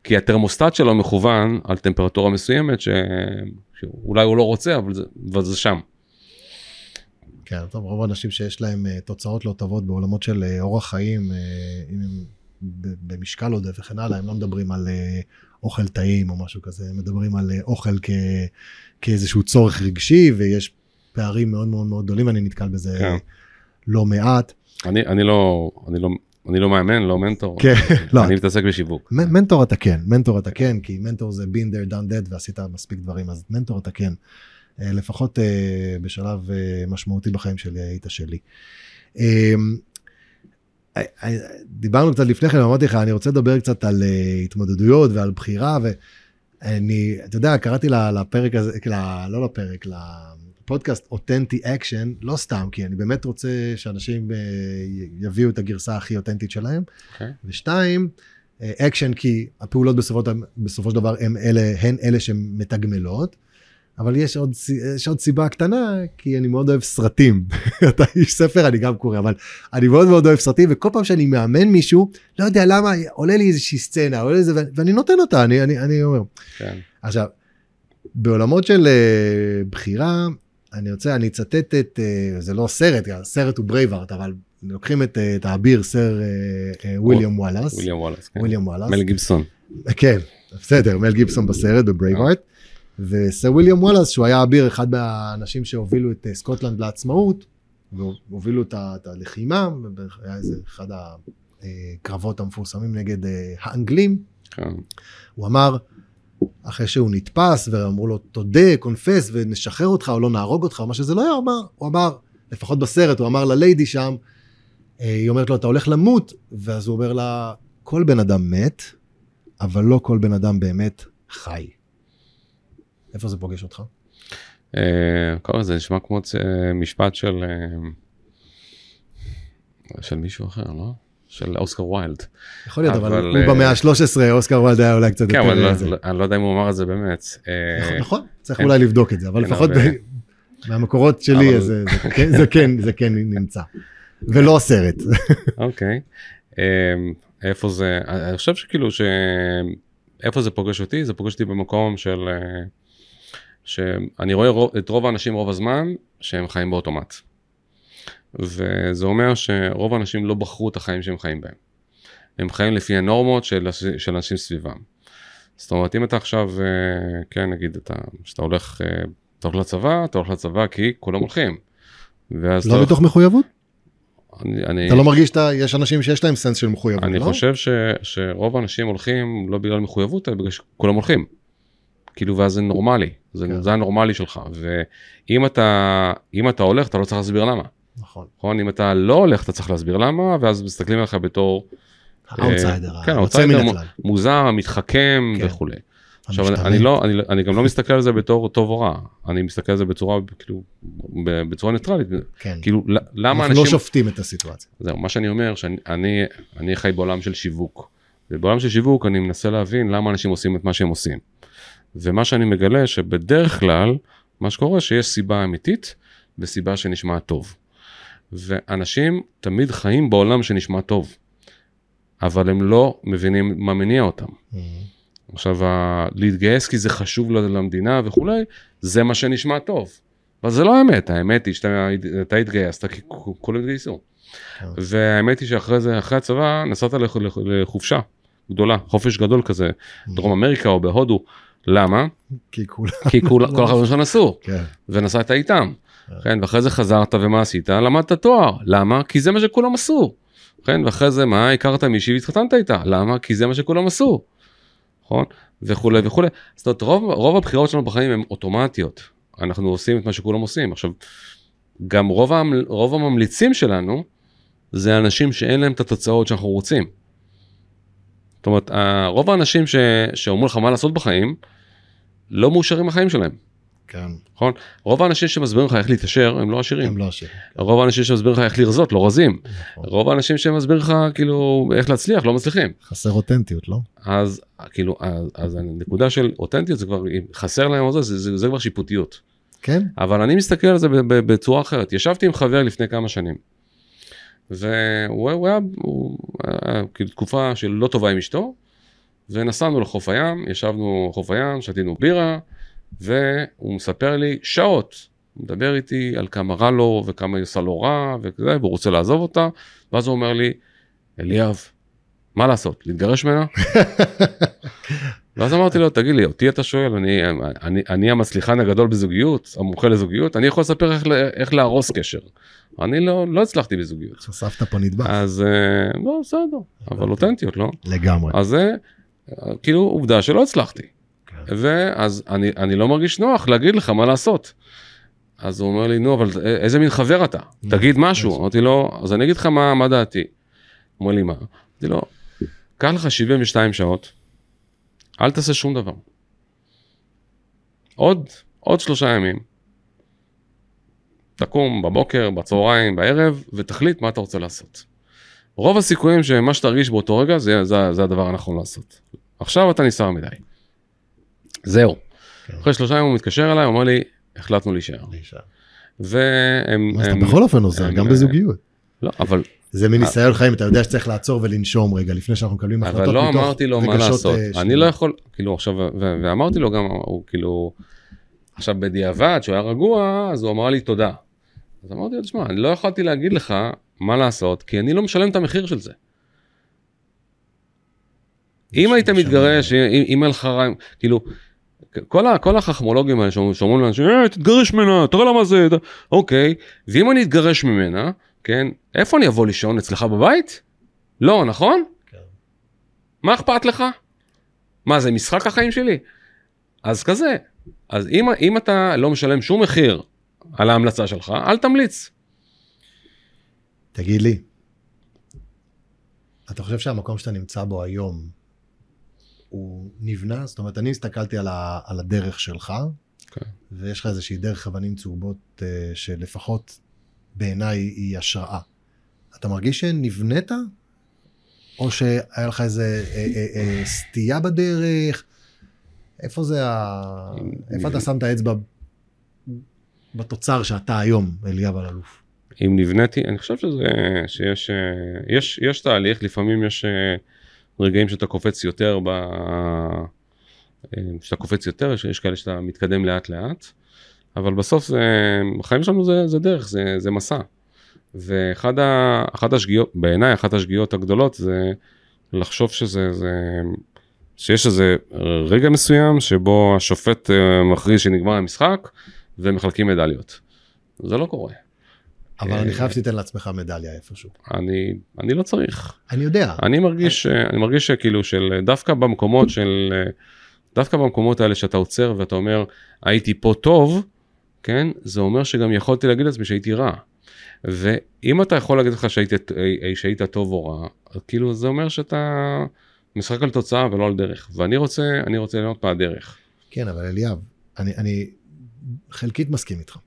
כי התרמוסטט שלו מכוון על טמפרטורה מסוימת ש... שאולי הוא לא רוצה, אבל זה, אבל זה שם. כן, טוב, רוב האנשים שיש להם אה, תוצאות לא טובות בעולמות של אה, אורח חיים, אה, אם הם במשקל עודף וכן הלאה, הם לא מדברים על אוכל טעים או משהו כזה, הם מדברים על אוכל כ- כאיזשהו צורך רגשי, ויש פערים מאוד מאוד מאוד גדולים, אני נתקל בזה כן. לא מעט. אני, אני לא, אני לא, אני לא מאמן, לא מנטור, כן, לא, אני מתעסק בשיווק. מ- מנטור אתה כן, מנטור אתה כן, כי מנטור זה been there done that ועשית מספיק דברים, אז מנטור אתה כן. אה, לפחות אה, בשלב אה, משמעותי בחיים שלי היית שלי. דיברנו קצת לפני כן, אמרתי לך, אני רוצה לדבר קצת על התמודדויות ועל בחירה, ואני, אתה יודע, קראתי לפרק הזה, לא לפרק, לפודקאסט אותנטי אקשן, לא סתם, כי אני באמת רוצה שאנשים אה, יביאו את הגרסה הכי אותנטית שלהם. אוקיי. ושתיים, אקשן כי הפעולות בסופו, בסופו של דבר הם אלה, הן אלה שמתגמלות, אבל יש עוד, יש עוד סיבה קטנה, כי אני מאוד אוהב סרטים. אתה איש ספר, אני גם קורא, אבל אני מאוד מאוד אוהב סרטים, וכל פעם שאני מאמן מישהו, לא יודע למה, עולה לי איזושהי סצנה, עולה איזה, ואני נותן אותה, אני, אני, אני אומר. כן. עכשיו, בעולמות של אה, בחירה, אני רוצה, אני אצטט את, אה, זה לא סרט, הסרט הוא Braveheart, אבל לוקחים את, אה, את האביר סר וויליאם וואלאס. וויליאם וואלאס. כן. וויליאם וואלאס. מל גיבסון. כן, בסדר, מל גיבסון בסרט ב Braveheart. וסר וויליאם וואלאס, שהוא היה אביר, אחד מהאנשים שהובילו את אה, סקוטלנד לעצמאות, והובילו את הלחימה, היה איזה אחד הקרבות המפורסמים נגד אה, האנגלים, כן. הוא אמר, אחרי שהוא נתפס ואמרו לו תודה, קונפס ונשחרר אותך או לא נהרוג אותך או מה שזה לא היה, הוא אמר, הוא אמר, לפחות בסרט, הוא אמר לליידי שם, אה, היא אומרת לו אתה הולך למות, ואז הוא אומר לה, כל בן אדם מת, אבל לא כל בן אדם באמת חי. איפה זה פוגש אותך? אה, כל זה נשמע כמו אה, משפט של של מישהו אחר, לא? של אוסקר ויילד. יכול להיות, אבל אבל, הוא אה, במאה ה-13, אוסקר ויילד היה אולי קצת כן, יותר... אבל לא- זה. לא- אני לא יודע אם הוא אמר את זה באמת. אה, נכון, נכון, צריך כן. אולי לבדוק את זה, אבל כן, לפחות ב- מהמקורות שלי אבל- זה זה כן- זה כן- זה כן נמצא. ולא הסרט. אוקיי. אמ, איפה זה, אני חושב שכאילו ש... איפה זה פוגש אותי? זה פוגש אותי במקום של... אה, שאני רואה את רוב האנשים רוב הזמן שהם חיים באוטומט. וזה אומר שרוב האנשים לא בחרו את החיים שהם חיים בהם. הם חיים לפי הנורמות של, של אנשים סביבם. זאת אומרת, אם אתה עכשיו, אה, כן, נגיד, אתה, שאתה הולך, אה, אתה הולך לצבא, אתה הולך לצבא כי כולם הולכים. ואז לא מתוך מחויבות? אני, אני, אתה לא מרגיש שאתה, יש אנשים שיש להם סנס של מחויבות, אני לא? חושב ש, שרוב האנשים הולכים לא בגלל מחויבות, אלא בגלל שכולם הולכים. כאילו, ואז זה נורמלי, זה, כן. זה הנורמלי שלך. ואם אתה, אתה הולך, אתה לא צריך להסביר למה. נכון. נכון? אם אתה לא הולך, אתה צריך להסביר למה, ואז מסתכלים עליך בתור האוטסיידר, כן, היוצא מן הכלל. מוזר, המתחכם כן. וכולי. עכשיו, אני, המשתנה. אני, לא, אני, אני גם לא מסתכל על זה בתור טוב או רע, אני מסתכל על זה בצורה, כאילו, בצורה ניטרלית. כן. כאילו, למה אנחנו לא אנשים... שופטים את הסיטואציה. זהו, מה שאני אומר, שאני אני, אני חי בעולם של שיווק. ובעולם של שיווק אני מנסה להבין למה אנשים עושים את מה שהם עושים. ומה שאני מגלה שבדרך כלל, מה שקורה שיש סיבה אמיתית וסיבה שנשמע טוב. ואנשים תמיד חיים בעולם שנשמע טוב, אבל הם לא מבינים מה מניע אותם. עכשיו, ה- להתגייס כי זה חשוב למדינה וכולי, זה מה שנשמע טוב. אבל זה לא האמת, האמת היא שאתה אתה התגייסת כי כולם התגייסו. כן. והאמת היא שאחרי זה, אחרי הצבא, נסעת לח- לח- לחופשה גדולה, חופש גדול כזה, דרום אמריקה או בהודו. למה? כי כולם... כי כול- כל החברים שלך נסעו, כן. ונסעת איתם. כן. ואחרי זה חזרת ומה עשית? למדת תואר. למה? כי זה מה שכולם עשו. כן, ואחרי זה מה? הכרת מישהי והתחתנת איתה. למה? כי זה מה שכולם עשו. נכון? וכולי וכולי. זאת אומרת, רוב, רוב הבחירות שלנו בחיים הן אוטומטיות. אנחנו עושים את מה שכולם עושים. עכשיו, גם רוב, המל, רוב הממליצים שלנו זה אנשים שאין להם את התוצאות שאנחנו רוצים. זאת אומרת, רוב האנשים ש, שאומרים לך מה לעשות בחיים, לא מאושרים בחיים שלהם. כן. נכון? רוב האנשים שמסבירים לך איך להתעשר הם לא עשירים. הם לא עשירים. רוב האנשים שמסבירים לך איך לרזות לא רזים. נכון. רוב האנשים שמסבירים לך כאילו איך להצליח לא מצליחים. חסר אותנטיות, לא? אז כאילו אז, אז הנקודה של אותנטיות זה כבר אם חסר להם זה, זה, זה, זה כבר שיפוטיות. כן? אבל אני מסתכל על זה בצורה אחרת. ישבתי עם חבר לפני כמה שנים. והוא הוא היה, הוא היה כאילו תקופה של לא טובה עם אשתו. ונסענו לחוף הים, ישבנו בחוף הים, שתינו בירה, והוא מספר לי שעות, הוא מדבר איתי על כמה רע לו וכמה היא עושה לו רע וכזה, והוא רוצה לעזוב אותה, ואז הוא אומר לי, אליאב, מה לעשות, להתגרש ממנה? ואז אמרתי לו, תגיד לי, אותי אתה שואל, אני, אני, אני המצליחן הגדול בזוגיות, המומחה לזוגיות, אני יכול לספר איך, איך להרוס קשר. אני לא, לא הצלחתי בזוגיות. חשפת פה נדבך. אז אה, לא, בסדר, אבל אותנטיות, לא? לגמרי. אז זה אה, כאילו עובדה שלא הצלחתי. ואז אני, אני לא מרגיש נוח להגיד לך מה לעשות. אז הוא אומר לי, נו, אבל איזה מין חבר אתה? תגיד משהו. אמרתי לו, אז אני אגיד לך מה, מה דעתי. הוא אומר לי, מה? אמרתי לו, קח לך 72 שעות, אל תעשה שום דבר. עוד, עוד שלושה ימים. תקום בבוקר, בצהריים, בערב, ותחליט מה אתה רוצה לעשות. רוב הסיכויים שמה שתרגיש באותו רגע זה, זה, זה הדבר הנכון לעשות. עכשיו אתה נסער מדי. זהו. כן. אחרי שלושה ימים הוא מתקשר אליי, הוא אומר לי, החלטנו להישאר. והם... אז אתה בכל אופן עוזר, גם בזוגיות. לא, אבל, זה מניסיון חיים, אתה יודע שצריך לעצור ולנשום רגע לפני שאנחנו מקבלים החלטות אבל לא מתוך אמרתי לו מה רגשות, לעשות. אה, אני. לא יכול, כאילו עכשיו, ואמרתי לו גם, הוא כאילו, עכשיו בדיעבד, שהוא היה רגוע, אז הוא אמר לי תודה. אז אמרתי לו, תשמע, אני לא יכולתי להגיד לך מה לעשות, כי אני לא משלם את המחיר של זה. אם היית. מתגרש, אם היה לך רע, כאילו, כל, ה, כל החכמולוגים האלה שאומרים לאנשים, אה, תתגרש ממנה, תראה למה זה, ת- אוקיי, ואם אני אתגרש ממנה, כן, איפה אני אבוא לישון? אצלך בבית? לא, נכון? כן. מה אכפת לך? מה זה משחק החיים שלי? אז כזה. אז אם, אם אתה לא משלם שום מחיר על ההמלצה שלך, אל תמליץ. תגיד לי, אתה חושב שהמקום שאתה נמצא בו היום, הוא נבנה? זאת אומרת, אני הסתכלתי על, ה, על הדרך שלך, כן. ויש לך איזושהי דרך אבנים צהובות uh, שלפחות בעיניי היא השראה. אתה מרגיש שנבנית? או שהיה לך איזה אה, אה, אה, סטייה בדרך? איפה זה ה... איפה אתה שם את האצבע בתוצר שאתה היום, אליאב אלאלוף? אם נבניתי, אני חושב שזה, שיש אה, יש, יש תהליך, לפעמים יש אה, רגעים שאתה קופץ יותר, ב, אה, שאתה קופץ יותר, יש, כאלה שאתה מתקדם לאט לאט, אבל בסוף זה, החיים שלנו זה, זה דרך, זה, זה מסע. ואחד ה, השגיאות, בעיניי אחת השגיאות הגדולות זה לחשוב שזה, זה, שיש איזה רגע מסוים שבו השופט מכריז שנגמר המשחק ומחלקים מדליות. זה לא קורה. אבל אני חייב שתיתן לעצמך מדליה איפשהו. אני, אני לא צריך. אני יודע. אני מרגיש, אני מרגיש שכאילו של דווקא במקומות של, דווקא במקומות האלה שאתה עוצר ואתה אומר, הייתי פה טוב, כן, זה אומר שגם יכולתי להגיד לעצמי שהייתי רע. ואם אתה יכול להגיד לך שהיית, שהיית טוב או רע, כאילו זה אומר שאתה משחק על תוצאה ולא על דרך. ואני רוצה, אני רוצה לראות מהדרך. כן, אבל אליאב, אני, אני חלקית מסכים איתך.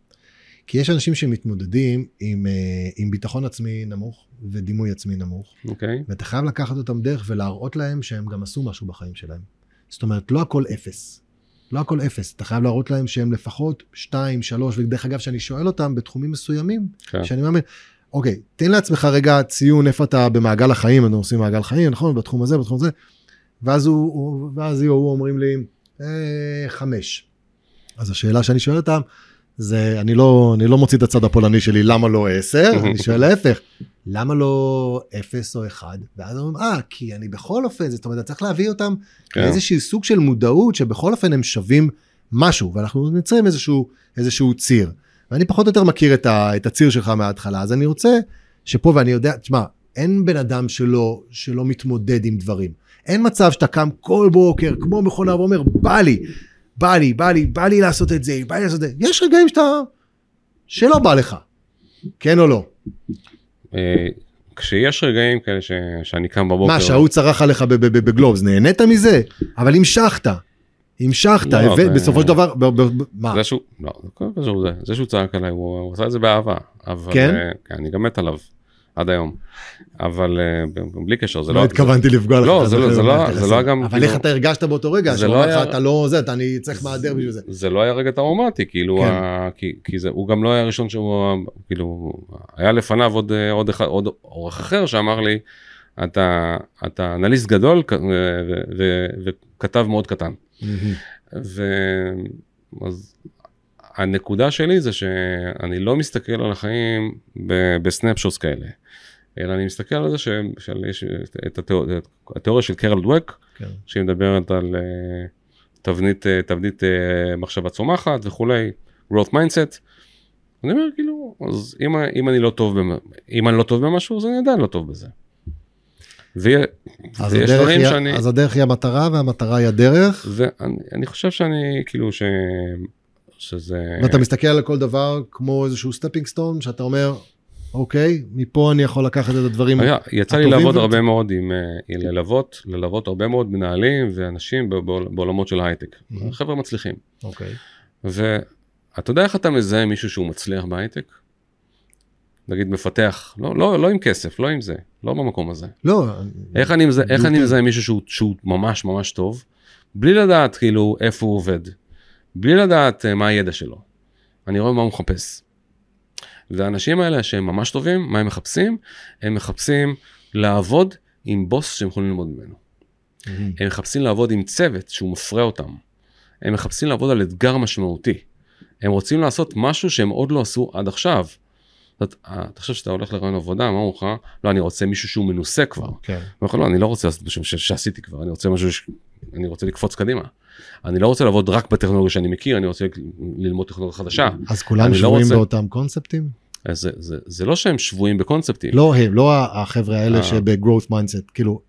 כי יש אנשים שמתמודדים עם, uh, עם ביטחון עצמי נמוך ודימוי עצמי נמוך. אוקיי. Okay. ואתה חייב לקחת אותם דרך ולהראות להם שהם גם עשו משהו בחיים שלהם. זאת אומרת, לא הכל אפס. לא הכל אפס. אתה חייב להראות להם שהם לפחות שתיים, שלוש, ודרך אגב, שאני שואל אותם בתחומים מסוימים, okay. כן. שאני מאמין, אוקיי, תן לעצמך רגע ציון איפה אתה במעגל החיים, אנחנו עושים מעגל חיים, נכון? בתחום הזה, בתחום הזה. ואז הוא, הוא ואז הוא אומרים לי, אה, חמש. אז השאלה שאני שואל אותם, זה, אני לא, אני לא מוציא את הצד הפולני שלי, למה לא עשר? אני שואל להפך, למה לא אפס או אחד? ואז אומרים, אה, כי אני בכל אופן, זאת אומרת, צריך להביא אותם כן. לאיזשהו סוג של מודעות, שבכל אופן הם שווים משהו, ואנחנו נצרים איזשהו, איזשהו ציר. ואני פחות או יותר מכיר את, ה, את הציר שלך מההתחלה, אז אני רוצה שפה, ואני יודע, תשמע, אין בן אדם שלא, שלא מתמודד עם דברים. אין מצב שאתה קם כל בוקר כמו מכונה ואומר, בא לי, בא לי, בא לי, בא לי לעשות את זה, בא לי לעשות את זה. יש רגעים שאתה, שלא בא לך, כן או לא? אה, כשיש רגעים כאלה ש... שאני קם בבוקר... מה, שההוא צרח עליך בגלובס, נהנית מזה? אבל המשכת. המשכת, לא, בסופו של דבר, מה? זה שהוא, לא, זה, זה שהוא צעק עליי, הוא, הוא עשה את זה באהבה. אבל, כן? Uh, אני גם מת עליו. עד היום. אבל אה, בלי קשר זה לא... לא התכוונתי לפגוע לך. לא, זה לא, לא, לא היה גם... אבל איך אתה הרגשת באותו רגע? שאומר לך אתה לא זה, אני צריך מעדר בשביל זה. זה לא היה רגע טראומטי, כאילו, כן. כי הוא גם לא היה הראשון שהוא, כאילו, היה לפניו עוד עורך אחר שאמר לי, אתה אנליסט גדול וכתב מאוד קטן. ואז הנקודה שלי זה שאני לא מסתכל על החיים בסנפשוטס כאלה. אלא אני מסתכל על זה שיש את התיאוריה, התיאוריה של קרל דווק, כן. שהיא מדברת על uh, תבנית, uh, תבנית uh, מחשבה צומחת וכולי, growth mindset. אני אומר כאילו, אז אם, אם אני לא טוב, במ... אם אני לא טוב במשהו, אז אני עדיין לא טוב בזה. ויש דברים שאני... אז הדרך היא המטרה והמטרה היא הדרך? ואני חושב שאני כאילו ש... שזה... ואתה מסתכל על כל דבר כמו איזשהו stepping stone, שאתה אומר, אוקיי, מפה אני יכול לקחת את הדברים היה, יצא לי לעבוד ואת... הרבה מאוד עם, אה, עם ללוות, ללוות הרבה מאוד מנהלים ואנשים בעולמות של הייטק. Mm-hmm. חבר'ה מצליחים. אוקיי. ואתה יודע איך אתה מזהה מישהו שהוא מצליח בהייטק? נגיד מפתח, לא, לא, לא עם כסף, לא עם זה, לא במקום הזה. לא. איך אני מזהה, איך אני מזהה מישהו שהוא, שהוא ממש ממש טוב, בלי לדעת כאילו איפה הוא עובד, בלי לדעת uh, מה הידע שלו. אני רואה מה הוא מחפש. והאנשים האלה שהם ממש טובים, מה הם מחפשים? הם מחפשים לעבוד עם בוס שהם יכולים ללמוד ממנו. Mm-hmm. הם מחפשים לעבוד עם צוות שהוא מפרה אותם. הם מחפשים לעבוד על אתגר משמעותי. הם רוצים לעשות משהו שהם עוד לא עשו עד עכשיו. זאת, אה, אתה חושב שאתה הולך לריאיון עבודה, מה אומרים לך? לא, אני רוצה מישהו שהוא מנוסה כבר. כן. אוקיי. לא, אני לא רוצה לעשות משהו שעשיתי כבר, אני רוצה משהו, ש... אני רוצה לקפוץ קדימה. אני לא רוצה לעבוד רק בטכנולוגיה שאני מכיר, אני רוצה ללמוד טכנולוגיה חדשה. אז כולם לא שבויים לא רוצה... באותם קונספטים? זה, זה, זה לא שהם שבויים בקונספטים. לא הם, לא החבר'ה האלה אה. שב growth mindset, כאילו,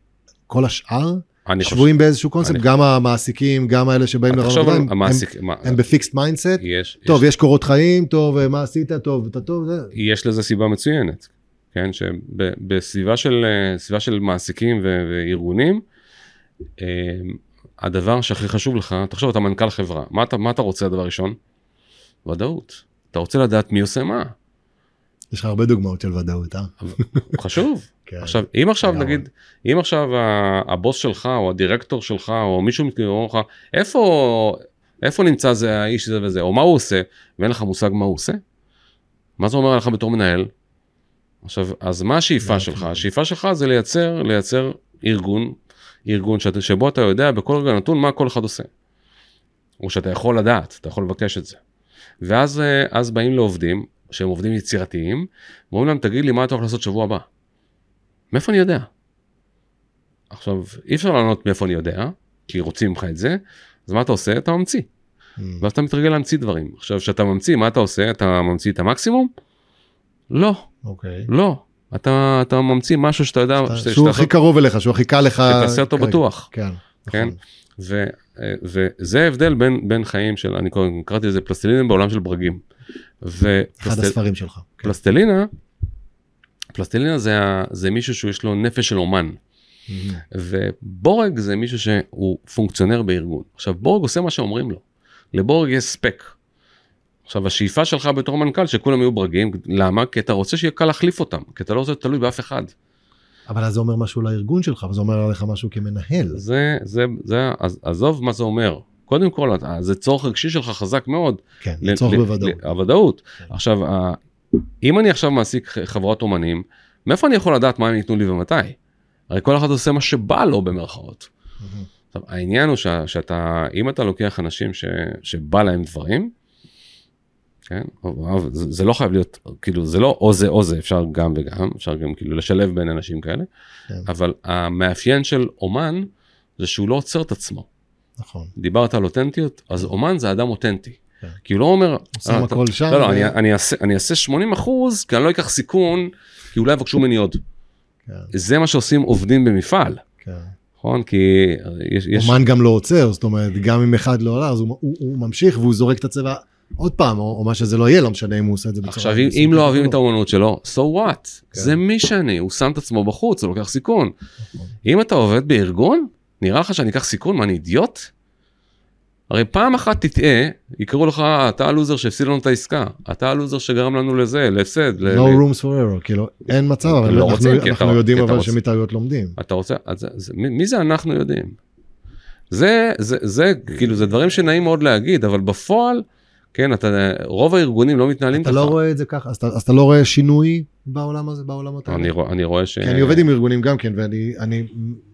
כל השאר? אני חושב, שבויים באיזשהו קונספט, אני- גם המעסיקים, גם האלה שבאים עבודה, על הם- המעסיק, מה- הם ב fixed mindset, טוב, יש, יש קורות חיים, טוב, אה, מה עשית, טוב, אתה טוב, זה... יש לזה סיבה מצוינת, כן, שבסביבה של, אה, של מעסיקים ו- וארגונים, אה, הדבר שהכי חשוב לך, תחשוב, אתה מנכ"ל חברה, מה אתה, מה אתה רוצה הדבר ראשון? ודאות. אתה רוצה לדעת מי עושה מה, יש לך הרבה דוגמאות של ודאות, אה? חשוב. כן. עכשיו, אם עכשיו לגמרי. נגיד, אם עכשיו הבוס שלך או הדירקטור שלך או מישהו אומר לך, איפה, איפה נמצא זה האיש הזה וזה, או מה הוא עושה, ואין לך מושג מה הוא עושה, מה זה אומר עליך בתור מנהל? עכשיו, אז מה השאיפה שלך? השאיפה שלך זה לייצר, לייצר ארגון, ארגון שאת, שבו אתה יודע בכל רגע נתון מה כל אחד עושה. או שאתה יכול לדעת, אתה יכול לבקש את זה. ואז אה, אז באים לעובדים, שהם עובדים יצירתיים, ואומרים להם, תגיד לי מה אתה הולך לעשות שבוע הבא. מאיפה אני יודע? עכשיו, אי אפשר לענות מאיפה אני יודע, כי רוצים ממך את זה, אז מה אתה עושה? אתה ממציא. Mm. ואז אתה מתרגל להמציא דברים. עכשיו, כשאתה ממציא, מה אתה עושה? אתה ממציא את המקסימום? לא, אוקיי. לא. אתה, אתה ממציא משהו שאתה יודע, אתה- שאתה- שהוא שאתה- הכי קרוב אליך, שהוא הכי קל לך... שתעשה אותו כרגע. בטוח. כן. כן? נכון. ו, אה, וזה ההבדל בין, בין חיים של, אני קראתי לזה פלסטלינה בעולם של ברגים. אחד ופלסטלינה, הספרים שלך. כן. פלסטלינה, פלסטלינה זה, ה- זה מישהו שיש לו נפש של אומן. ובורג זה מישהו שהוא פונקציונר בארגון. עכשיו בורג עושה מה שאומרים לו. לבורג יש ספק. עכשיו השאיפה שלך בתור מנכ"ל שכולם יהיו ברגים, למה? כי אתה רוצה שיהיה קל להחליף אותם, כי אתה לא רוצה תלוי באף אחד. אבל אז זה אומר משהו לארגון שלך, וזה אומר עליך משהו כמנהל. זה, זה, זה, אז, עזוב מה זה אומר. קודם כל, זה צורך רגשי שלך חזק מאוד. כן, ל- צורך ל- בוודאות. הוודאות. כן. עכשיו, אם אני עכשיו מעסיק חברות אומנים, מאיפה אני יכול לדעת מה הם ייתנו לי ומתי? הרי כל אחד עושה מה שבא לו במרכאות. מהמם. עכשיו, העניין הוא שה, שאתה, אם אתה לוקח אנשים ש, שבא להם דברים, כן, זה, זה לא חייב להיות, כאילו, זה לא או זה או זה, אפשר גם וגם, אפשר גם כאילו לשלב בין אנשים כאלה, כן. אבל המאפיין של אומן זה שהוא לא עוצר את עצמו. נכון. דיברת על אותנטיות, אז אומן זה אדם אותנטי. כן. כי הוא לא אומר, שם "אה, הכל שם. לא, לא, ו- אני, אני, אעשה, אני אעשה 80 אחוז, כי אני לא אקח סיכון, כי אולי יבקשו ממני עוד. כן, זה מה שעושים עובדים במפעל, כן. נכון? כי יש... יש... אומן גם לא עוצר, זאת אומרת, גם אם אחד לא עלה, אז הוא, הוא, הוא ממשיך והוא זורק את הצבע עוד פעם, או, או מה שזה לא יהיה, לא משנה אם הוא עושה את זה בצורה... עכשיו, אם, אם לא או אוהבים את האומנות שלו, so what? כן. זה מי שאני, הוא שם את עצמו בחוץ, הוא לוקח סיכון. אם אתה עובד בארגון, נראה לך שאני אקח סיכון? מה, אני אידיוט? הרי פעם אחת תטעה, יקראו לך, "אה, אתה הלוזר שהפסיד לנו את העסקה, אתה הלוזר שגרם לנו לזה, להפסד. No ל- rooms for error, כאילו, אין מצב, אבל לא אנחנו, רוצים, כי אנחנו אתה- יודעים אבל רוצה. שמטעויות לומדים. אתה רוצה, אז זה, זה, מי, מי זה אנחנו יודעים? זה, זה, זה, כאילו, זה דברים שנעים מאוד להגיד, אבל בפועל, כן, אתה, רוב הארגונים לא מתנהלים אתה ככה. לא רואה את זה ככה, אז אתה, אז אתה לא רואה שינוי בעולם הזה, בעולמות האלה? אני, רוא- אני רואה ש... כי אני עובד עם ארגונים גם כן, ואני אני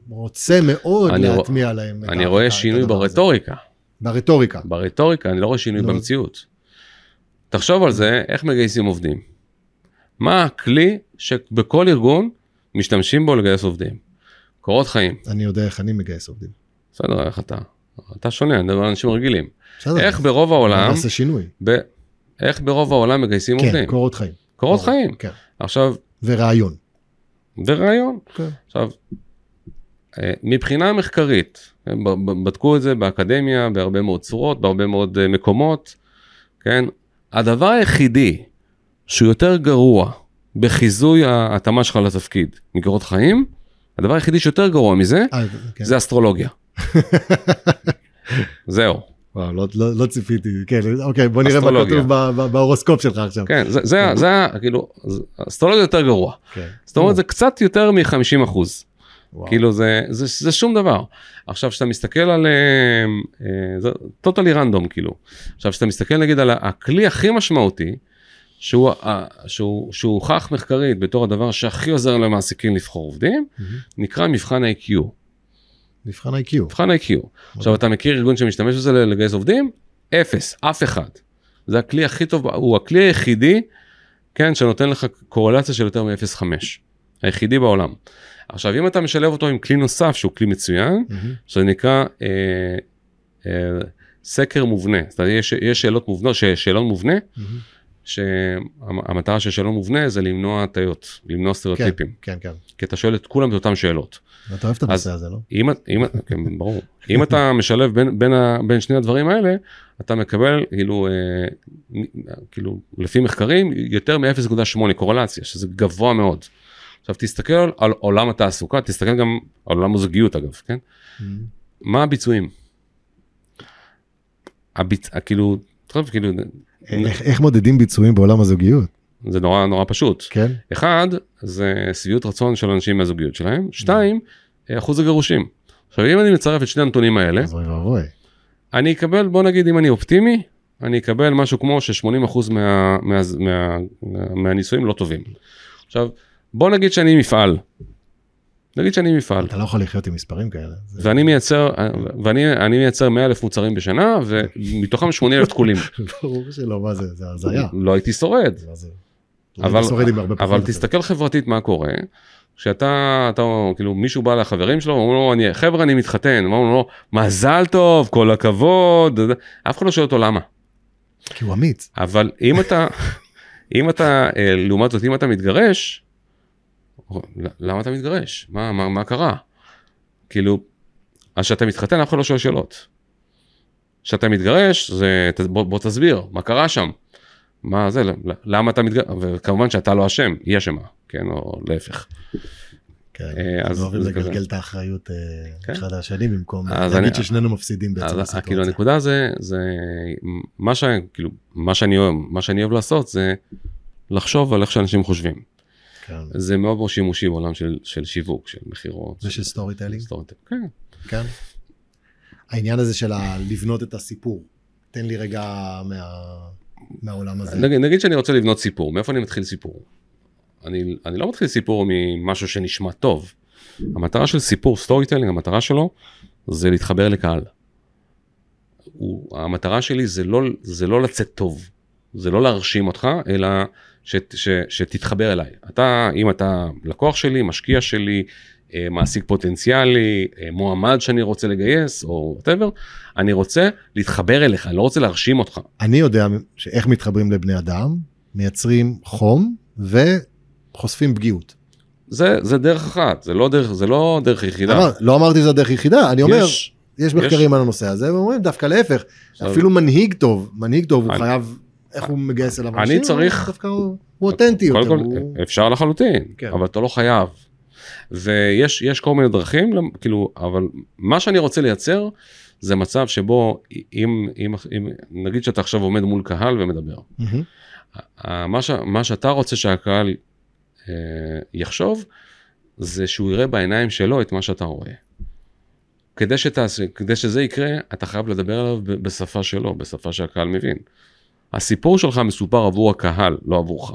רוצה מאוד אני רוא- להטמיע להם אני רואה שינוי הזה. ברטוריקה. ברטוריקה. ברטוריקה, אני לא רואה שינוי לא. במציאות. תחשוב על זה, איך מגייסים עובדים. מה הכלי שבכל ארגון משתמשים בו לגייס עובדים? קורות חיים. אני יודע איך אני מגייס עובדים. בסדר, איך אתה? אתה שונה, אני מדבר על אנשים רגילים. איך ברוב העולם, נעשה שינוי. ב... איך ברוב העולם מגייסים כן, עובדים? קורות חיים. קורות חיים. כן. עכשיו, ורעיון. ורעיון. כן. עכשיו, אה, מבחינה מחקרית, כן, בדקו את זה באקדמיה בהרבה מאוד צורות, בהרבה מאוד אה, מקומות, כן? הדבר היחידי שהוא יותר גרוע בחיזוי ההתאמה שלך לתפקיד מקורות חיים, הדבר היחידי שיותר גרוע מזה, אה, כן. זה אסטרולוגיה. זהו. וואו, לא, לא, לא ציפיתי, כן, אוקיי, בוא נראה מה אסטרולוגיה. כתוב ב- ב- בהורוסקופ שלך עכשיו. כן, זה, זה, זה, זה כאילו, אסטרולוגיה יותר גרוע. כן. זאת אומרת, זה קצת יותר מ-50 אחוז. וואו. כאילו זה, זה, זה שום דבר. עכשיו כשאתה מסתכל על, אה, אה, זה טוטלי רנדום כאילו. עכשיו כשאתה מסתכל נגיד על הכלי הכי משמעותי, שהוא, שהוא, שהוא הוכח מחקרית בתור הדבר שהכי עוזר למעסיקים לבחור עובדים, מהמם. נקרא מבחן ה-IQ. מבחן IQ. מבחן ה-IQ. עכשיו אתה מכיר ארגון שמשתמש בזה לגייס עובדים? אפס, אף אחד. זה הכלי הכי טוב, הוא הכלי היחידי, כן, שנותן לך קורלציה של יותר מ-0.5. היחידי בעולם. עכשיו אם אתה משלב אותו עם כלי נוסף שהוא כלי מצוין, מהמם. שזה נקרא אה, אה, סקר מובנה, זאת אומרת יש, יש שאלות מובנות, שאלון מובנה, מהמם. שהמטרה של שאלון מובנה זה למנוע הטיות, למנוע סטריאוטיפים. כן, כן. כי אתה שואל את כולם את אותן שאלות. אתה אוהב את הנושא הזה, לא? אם, אם, כן, ברור. אם אתה משלב בין, בין, ה, בין שני הדברים האלה, אתה מקבל, כאילו, אה, כאילו, לפי מחקרים, יותר מ-0.8 קורלציה, שזה גבוה מאוד. עכשיו תסתכל על, עולם התעסוקה, תסתכל גם על עולם הזוגיות אגב, כן? Mm-hmm. מה הביצועים? הביצ... כאילו, טוב, כאילו... איך, איך מודדים ביצועים בעולם הזוגיות? זה נורא נורא פשוט. כן. אחד, זה שביעות רצון של אנשים מהזוגיות שלהם. שתיים, אחוז הגירושים. עכשיו, אם אני מצרף את שני הנתונים האלה, אז אוי ואבוי. אני אקבל, בוא נגיד, אם אני אופטימי, אני אקבל משהו כמו ש-80% מה, מה, מה, מה, מהניסויים לא טובים. עכשיו, בוא נגיד שאני מפעל. נגיד שאני מפעל. אתה לא יכול לחיות עם מספרים כאלה. ואני מייצר, ואני אני מייצר 100 אלף מוצרים בשנה, ומתוכם 80 אלף תקולים. ברור שלא, מה זה, זה הזיה. לא הייתי שורד. זה? אבל, אבל תסתכל חברתית מה קורה. כשאתה, אתה, כאילו מישהו בא לחברים שלו, אומרים לו, אני, חבר'ה אני מתחתן, אומרים לו, מזל טוב, כל הכבוד, אף אחד לא שואל אותו למה. כי הוא אמיץ. אבל אם אתה, אם אתה, אה, לעומת זאת, אם אתה מתגרש, למה אתה מתגרש? מה, מה, מה קרה? כאילו, אז כשאתה מתחתן אף אחד לא שואל שאלות. כשאתה מתגרש, זה, בוא, בוא תסביר, מה קרה שם? מה זה, למה אתה מתגרש? וכמובן שאתה לא אשם, היא אשמה, כן, או להפך. כן, אה, אז אוהבים לגלגל. את האחריות אה, כן. אחד על השני במקום להגיד ששנינו מפסידים בעצם אז כאילו בסיטואציה. הנקודה זה, זה מה, ש, כאילו, מה, שאני אוהב, מה שאני אוהב לעשות זה לחשוב על איך שאנשים חושבים. כן. זה מאוד מאוד שימושי בעולם של, של שיווק, של מכירות. ושל storytelling. storytelling, כן. כן. העניין הזה של לבנות את הסיפור. תן לי רגע מה- מהעולם הזה. נגיד, נגיד שאני רוצה לבנות סיפור, מאיפה אני מתחיל סיפור? אני, אני לא מתחיל סיפור ממשהו שנשמע טוב. המטרה של סיפור storytelling, המטרה שלו זה להתחבר לקהל. הוא, המטרה שלי זה לא, זה לא לצאת טוב, זה לא להרשים אותך, אלא ש, ש, שתתחבר אליי. אתה, אם אתה לקוח שלי, משקיע שלי, אה, מעסיק פוטנציאלי, אה, מועמד שאני רוצה לגייס, או whatever, אני רוצה להתחבר אליך, אני לא רוצה להרשים אותך. אני יודע שאיך מתחברים לבני אדם, מייצרים חום וחושפים פגיעות. זה, זה דרך אחת, זה לא דרך, זה לא דרך יחידה. אמר, לא אמרתי שזה הדרך היחידה, אני אומר, יש, יש מחקרים על הנושא הזה, ואומרים דווקא להפך, אפילו מנהיג טוב, מנהיג טוב הוא אני- חייב, איך הוא מגייס אליו אני אנשים, צריך- הוא דווקא הוא הוא אותנטי יותר. אפשר לחלוטין, כן. אבל אתה לא חייב. ויש יש כל מיני דרכים, כאילו, אבל מה שאני רוצה לייצר, זה מצב שבו אם, אם, אם נגיד שאתה עכשיו עומד מול קהל ומדבר. ה- מה, ש, מה שאתה רוצה שהקהל אה, יחשוב, זה שהוא יראה בעיניים שלו את מה שאתה רואה. כדי, שתעשה, כדי שזה יקרה, אתה חייב לדבר עליו בשפה שלו, בשפה שהקהל מבין. הסיפור שלך מסופר עבור הקהל, לא עבורך.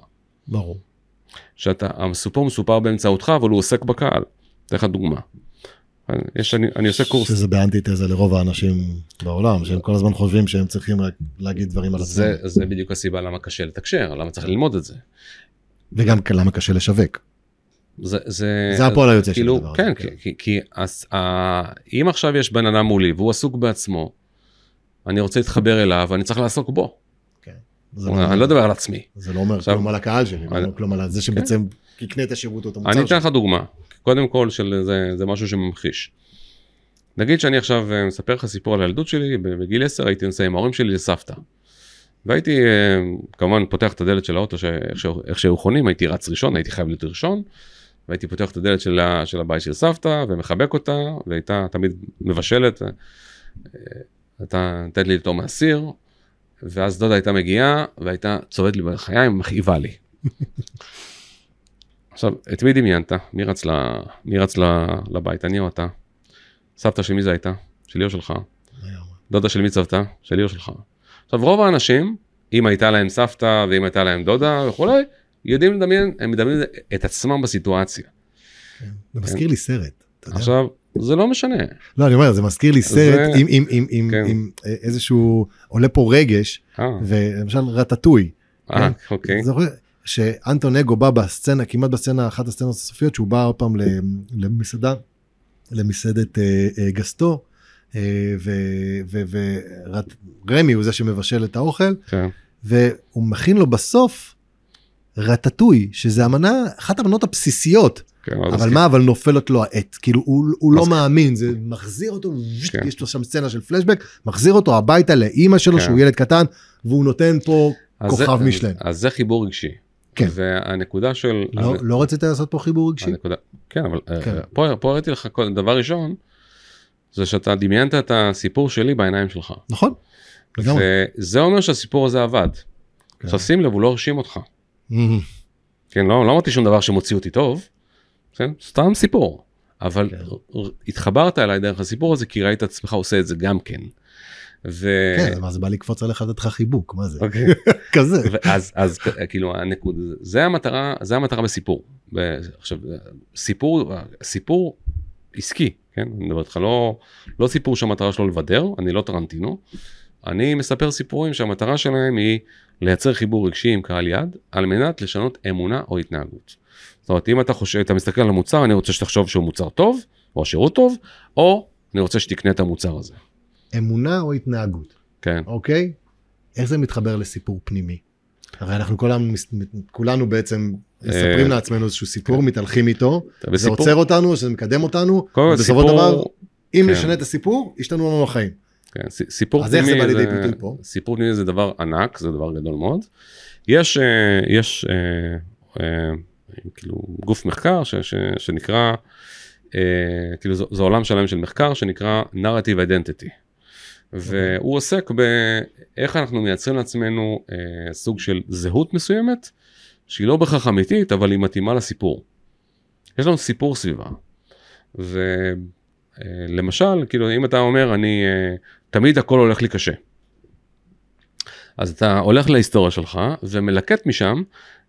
ברור. שאתה, הסיפור מסופר באמצעותך, אבל הוא עוסק בקהל. אתן לך דוגמה. יש, אני, אני עושה קורס, שזה באנטיתזה לרוב האנשים בעולם, שהם כל הזמן חושבים שהם צריכים רק להגיד דברים על עצמם. זה, זה בדיוק הסיבה למה קשה לתקשר, למה צריך ללמוד את זה. וגם למה קשה לשווק. זה, זה, זה הפועל היוצא של כאילו, הדבר הזה, כן, כן. כי, כי, אז, ה, אם עכשיו יש בן אדם מולי והוא עסוק בעצמו, אני רוצה להתחבר אליו ואני צריך לעסוק בו. כן. לא- אני לא אדבר על עצמי. זה לא אומר כלום על הקהל שלי, כלום על זה שבעצם יקנה את השירות או את המוצר אני אתן שלי. לך דוגמה. קודם כל, של, זה, משהו שממחיש. נגיד שאני עכשיו אה, מספר לך סיפור על הילדות שלי, בגיל 10 הייתי נוסע עם ההורים שלי לסבתא. והייתי אה, כמובן פותח את הדלת של האוטו, איך שהיו חונים, הייתי רץ ראשון, הייתי חייב להיות ראשון. והייתי פותח את הדלת של, של הבית של סבתא ומחבק אותה, והייתה תמיד מבשלת, אה, הייתה נותנת לי לטעום מהסיר, ואז דודה הייתה מגיעה והייתה צובדת לי בלחיים ומכאיבה לי. עכשיו, את מי דמיינת? מי רץ, ל... מי רץ ל... לבית? אני או אתה? סבתא של מי זה הייתה? שלי או שלך? דודה של מי צוותה? שלי או שלך? עכשיו, רוב האנשים, אם הייתה להם סבתא ואם הייתה להם דודה וכולי, יודעים לדמיין, הם מדמיינים את עצמם בסיטואציה. זה מזכיר לי סרט. עכשיו, זה לא משנה. לא, אני אומר, זה מזכיר לי סרט זה- עם- עם- עם- עם- כן. עם אה, איזשהו, עולה פה רגש, אה, ולמשל רטטוי. אה, כן. אוקיי. זוכר שאנטון אגו בא בסצנה, כמעט בסצנה, אחת הסצנות הסופיות, שהוא בא עוד פעם למסעדה, למסעדת אה, אה, גסטו, אה, ורמי הוא זה שמבשל את האוכל, כן. והוא מכין לו בסוף רטטוי, שזה המנה, אחת המנות הבסיסיות. כן, אבל מסכים. מה, אבל נופלת לו העט, כאילו הוא, הוא לא. מאמין, זה מחזיר אותו, כן. יש לו שם סצנה של פלשבק, מחזיר אותו הביתה לאימא שלו כן. שהוא ילד קטן, והוא נותן פה זה- כוכב משלם. אז זה חיבור רגשי. כן. והנקודה של... לא, הנ- לא רצית לעשות פה חיבור רגשי? הנקודה, כן, אבל אה, כן. פה פה הראיתי לך, קודם, דבר ראשון, זה שאתה דמיינת את הסיפור שלי בעיניים שלך. נכון, לגמרי. וזה אומר שהסיפור הזה עבד. כן. עכשיו שים לב, הוא לא הרשים אותך. כן, לא, לא אמרתי שום דבר שמוציא אותי טוב, כן? סתם סיפור. אבל כן. התחברת אליי דרך הסיפור הזה כי ראית את עצמך עושה את זה גם כן. ו... כן, אז מה זה בא לקפוץ עליך לתת לך חיבוק, מה זה? אוקיי. כזה. ואז אז כאילו הנקוד זה המטרה זה המטרה בסיפור. עכשיו סיפור סיפור עסקי כן אני מדבר איתך לא לא סיפור שהמטרה שלו לבדר אני לא טרנטינו. אני מספר סיפורים שהמטרה שלהם היא לייצר חיבור רגשי עם קהל יד על מנת לשנות אמונה או התנהגות. זאת אומרת אם אתה חושב אתה מסתכל על המוצר אני רוצה שתחשוב שהוא מוצר טוב או השירות טוב או אני רוצה שתקנה את המוצר הזה. אמונה או התנהגות, כן. אוקיי? איך זה מתחבר לסיפור פנימי? הרי אנחנו כולנו, כולנו בעצם מספרים אה, לעצמנו איזשהו סיפור, מתהלכים איתו, זה עוצר אותנו, שזה מקדם אותנו, ובסופו של דבר, אם כן. נשנה את הסיפור, ישתנו לנו החיים. כן, סיפור אז איך זה פנימי בא לידי ביטוי פה? סיפור פנימי זה דבר ענק, זה דבר גדול מאוד. יש, אה, יש אה, כאילו גוף מחקר ש, ש, שנקרא, אה, כאילו זה, זה עולם שלם של מחקר שנקרא narrative identity. והוא עוסק באיך אנחנו מייצרים לעצמנו אה, סוג של זהות מסוימת, שהיא לא בהכרח אמיתית, אבל היא מתאימה לסיפור. יש לנו סיפור סביבה. ולמשל, כאילו אם אתה אומר אני אה, תמיד הכל הולך לי קשה. אז אתה הולך להיסטוריה שלך ומלקט משם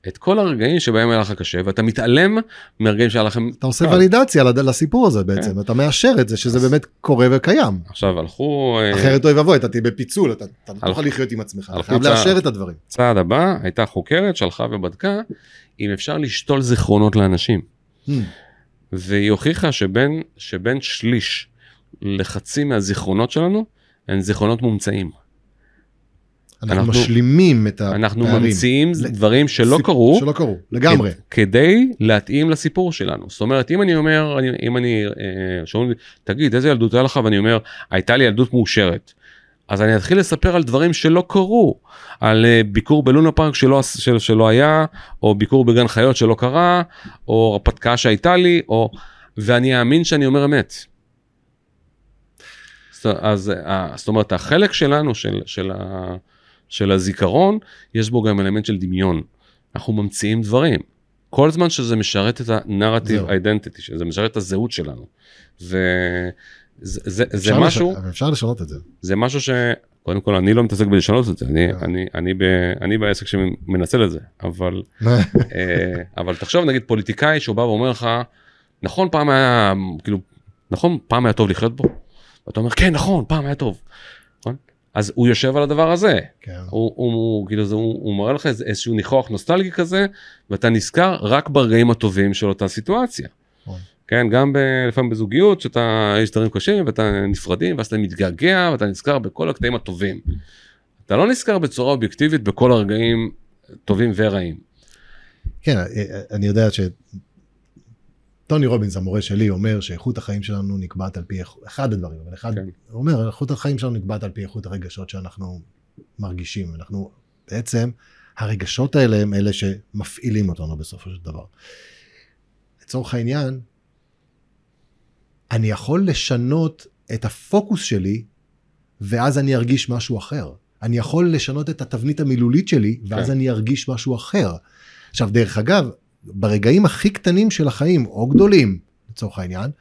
את כל הרגעים שבהם היה לך קשה ואתה מתעלם מהרגעים שהיה לכם אתה עושה קל. ולידציה לסיפור הזה בעצם, אתה מאשר את זה שזה כן. אז- באמת קורה וקיים. עכשיו הלכו אה, אחרת אוי ואבוי, אתה תהיה בפיצול, אתה לא תוכל לחיות עם עצמך, אתה חייב. לאשר את הדברים. צעד הבא הייתה חוקרת שהלכה ובדקה אם אפשר לשתול זיכרונות לאנשים Hmm, והיא הוכיחה שבין שבין שליש לחצי מהזיכרונות שלנו הם זיכרונות מומצאים. אנחנו אנחנו- משלימים את אנחנו הפערים. ממציאים ל- דברים שלא סיפ- קרו שלא קרו, לגמרי. כ- כדי להתאים לסיפור שלנו זאת אומרת אם אני אומר אני, אם אני אה, שאומרים לי תגיד איזה ילדות היה לך ואני אומר הייתה לי ילדות מאושרת. אז אני אתחיל לספר על דברים שלא קרו על אה, ביקור בלונה פארק שלא, של, שלא היה או ביקור בגן חיות שלא קרה או הרפתקה שהייתה לי או ואני אאמין שאני אומר אמת. זאת- אז אה, זאת אומרת החלק שלנו של, של, ה, של הזיכרון יש בו גם אלמנט של דמיון. אנחנו ממציאים דברים. כל זמן שזה משרת את זהו. identity, שזה משרת את הזהות שלנו. וזה זה, זה משהו, לש- אפשר לשנות את זה. זה משהו ש... קודם כל אני לא מתעסק בלשנות את זה, אני, כן. אני, אני, ב, אני בעסק שמנצל את זה, אבל, אה, אבל תחשוב נגיד פוליטיקאי שהוא בא ואומר לך, נכון פעם היה, כאילו, נכון פעם היה טוב לחיות בו? ואתה אומר כן נכון פעם היה טוב. אז הוא יושב על הדבר הזה, כן. הוא, הוא, הוא, כאילו זה, הוא, הוא מראה לך איזשהו ניחוח נוסטלגי כזה, ואתה נזכר רק ברגעים הטובים של אותה סיטואציה. נכון. כן, גם ב, לפעמים בזוגיות, שאתה, יש דברים קשים ואתה נפרדים, ואז אתה מתגעגע ואתה נזכר בכל הקטעים הטובים. אתה לא נזכר בצורה אובייקטיבית בכל הרגעים טובים ורעים. כן, אני יודע שטוני רובינס המורה שלי אומר שאיכות החיים שלנו נקבעת על פי איכ- אחד הדברים, אבל אחד, כן. הוא אומר איכות החיים שלנו נקבעת על פי איכות הרגשות שאנחנו מרגישים, אנחנו בעצם הרגשות האלה הם אלה שמפעילים אותנו בסופו של דבר. לצורך העניין, אני יכול לשנות את הפוקוס שלי ואז אני ארגיש משהו אחר. אני יכול לשנות את התבנית המילולית שלי ואז כן. אני ארגיש משהו אחר. עכשיו דרך אגב, ברגעים הכי קטנים של החיים או גדולים לצורך העניין,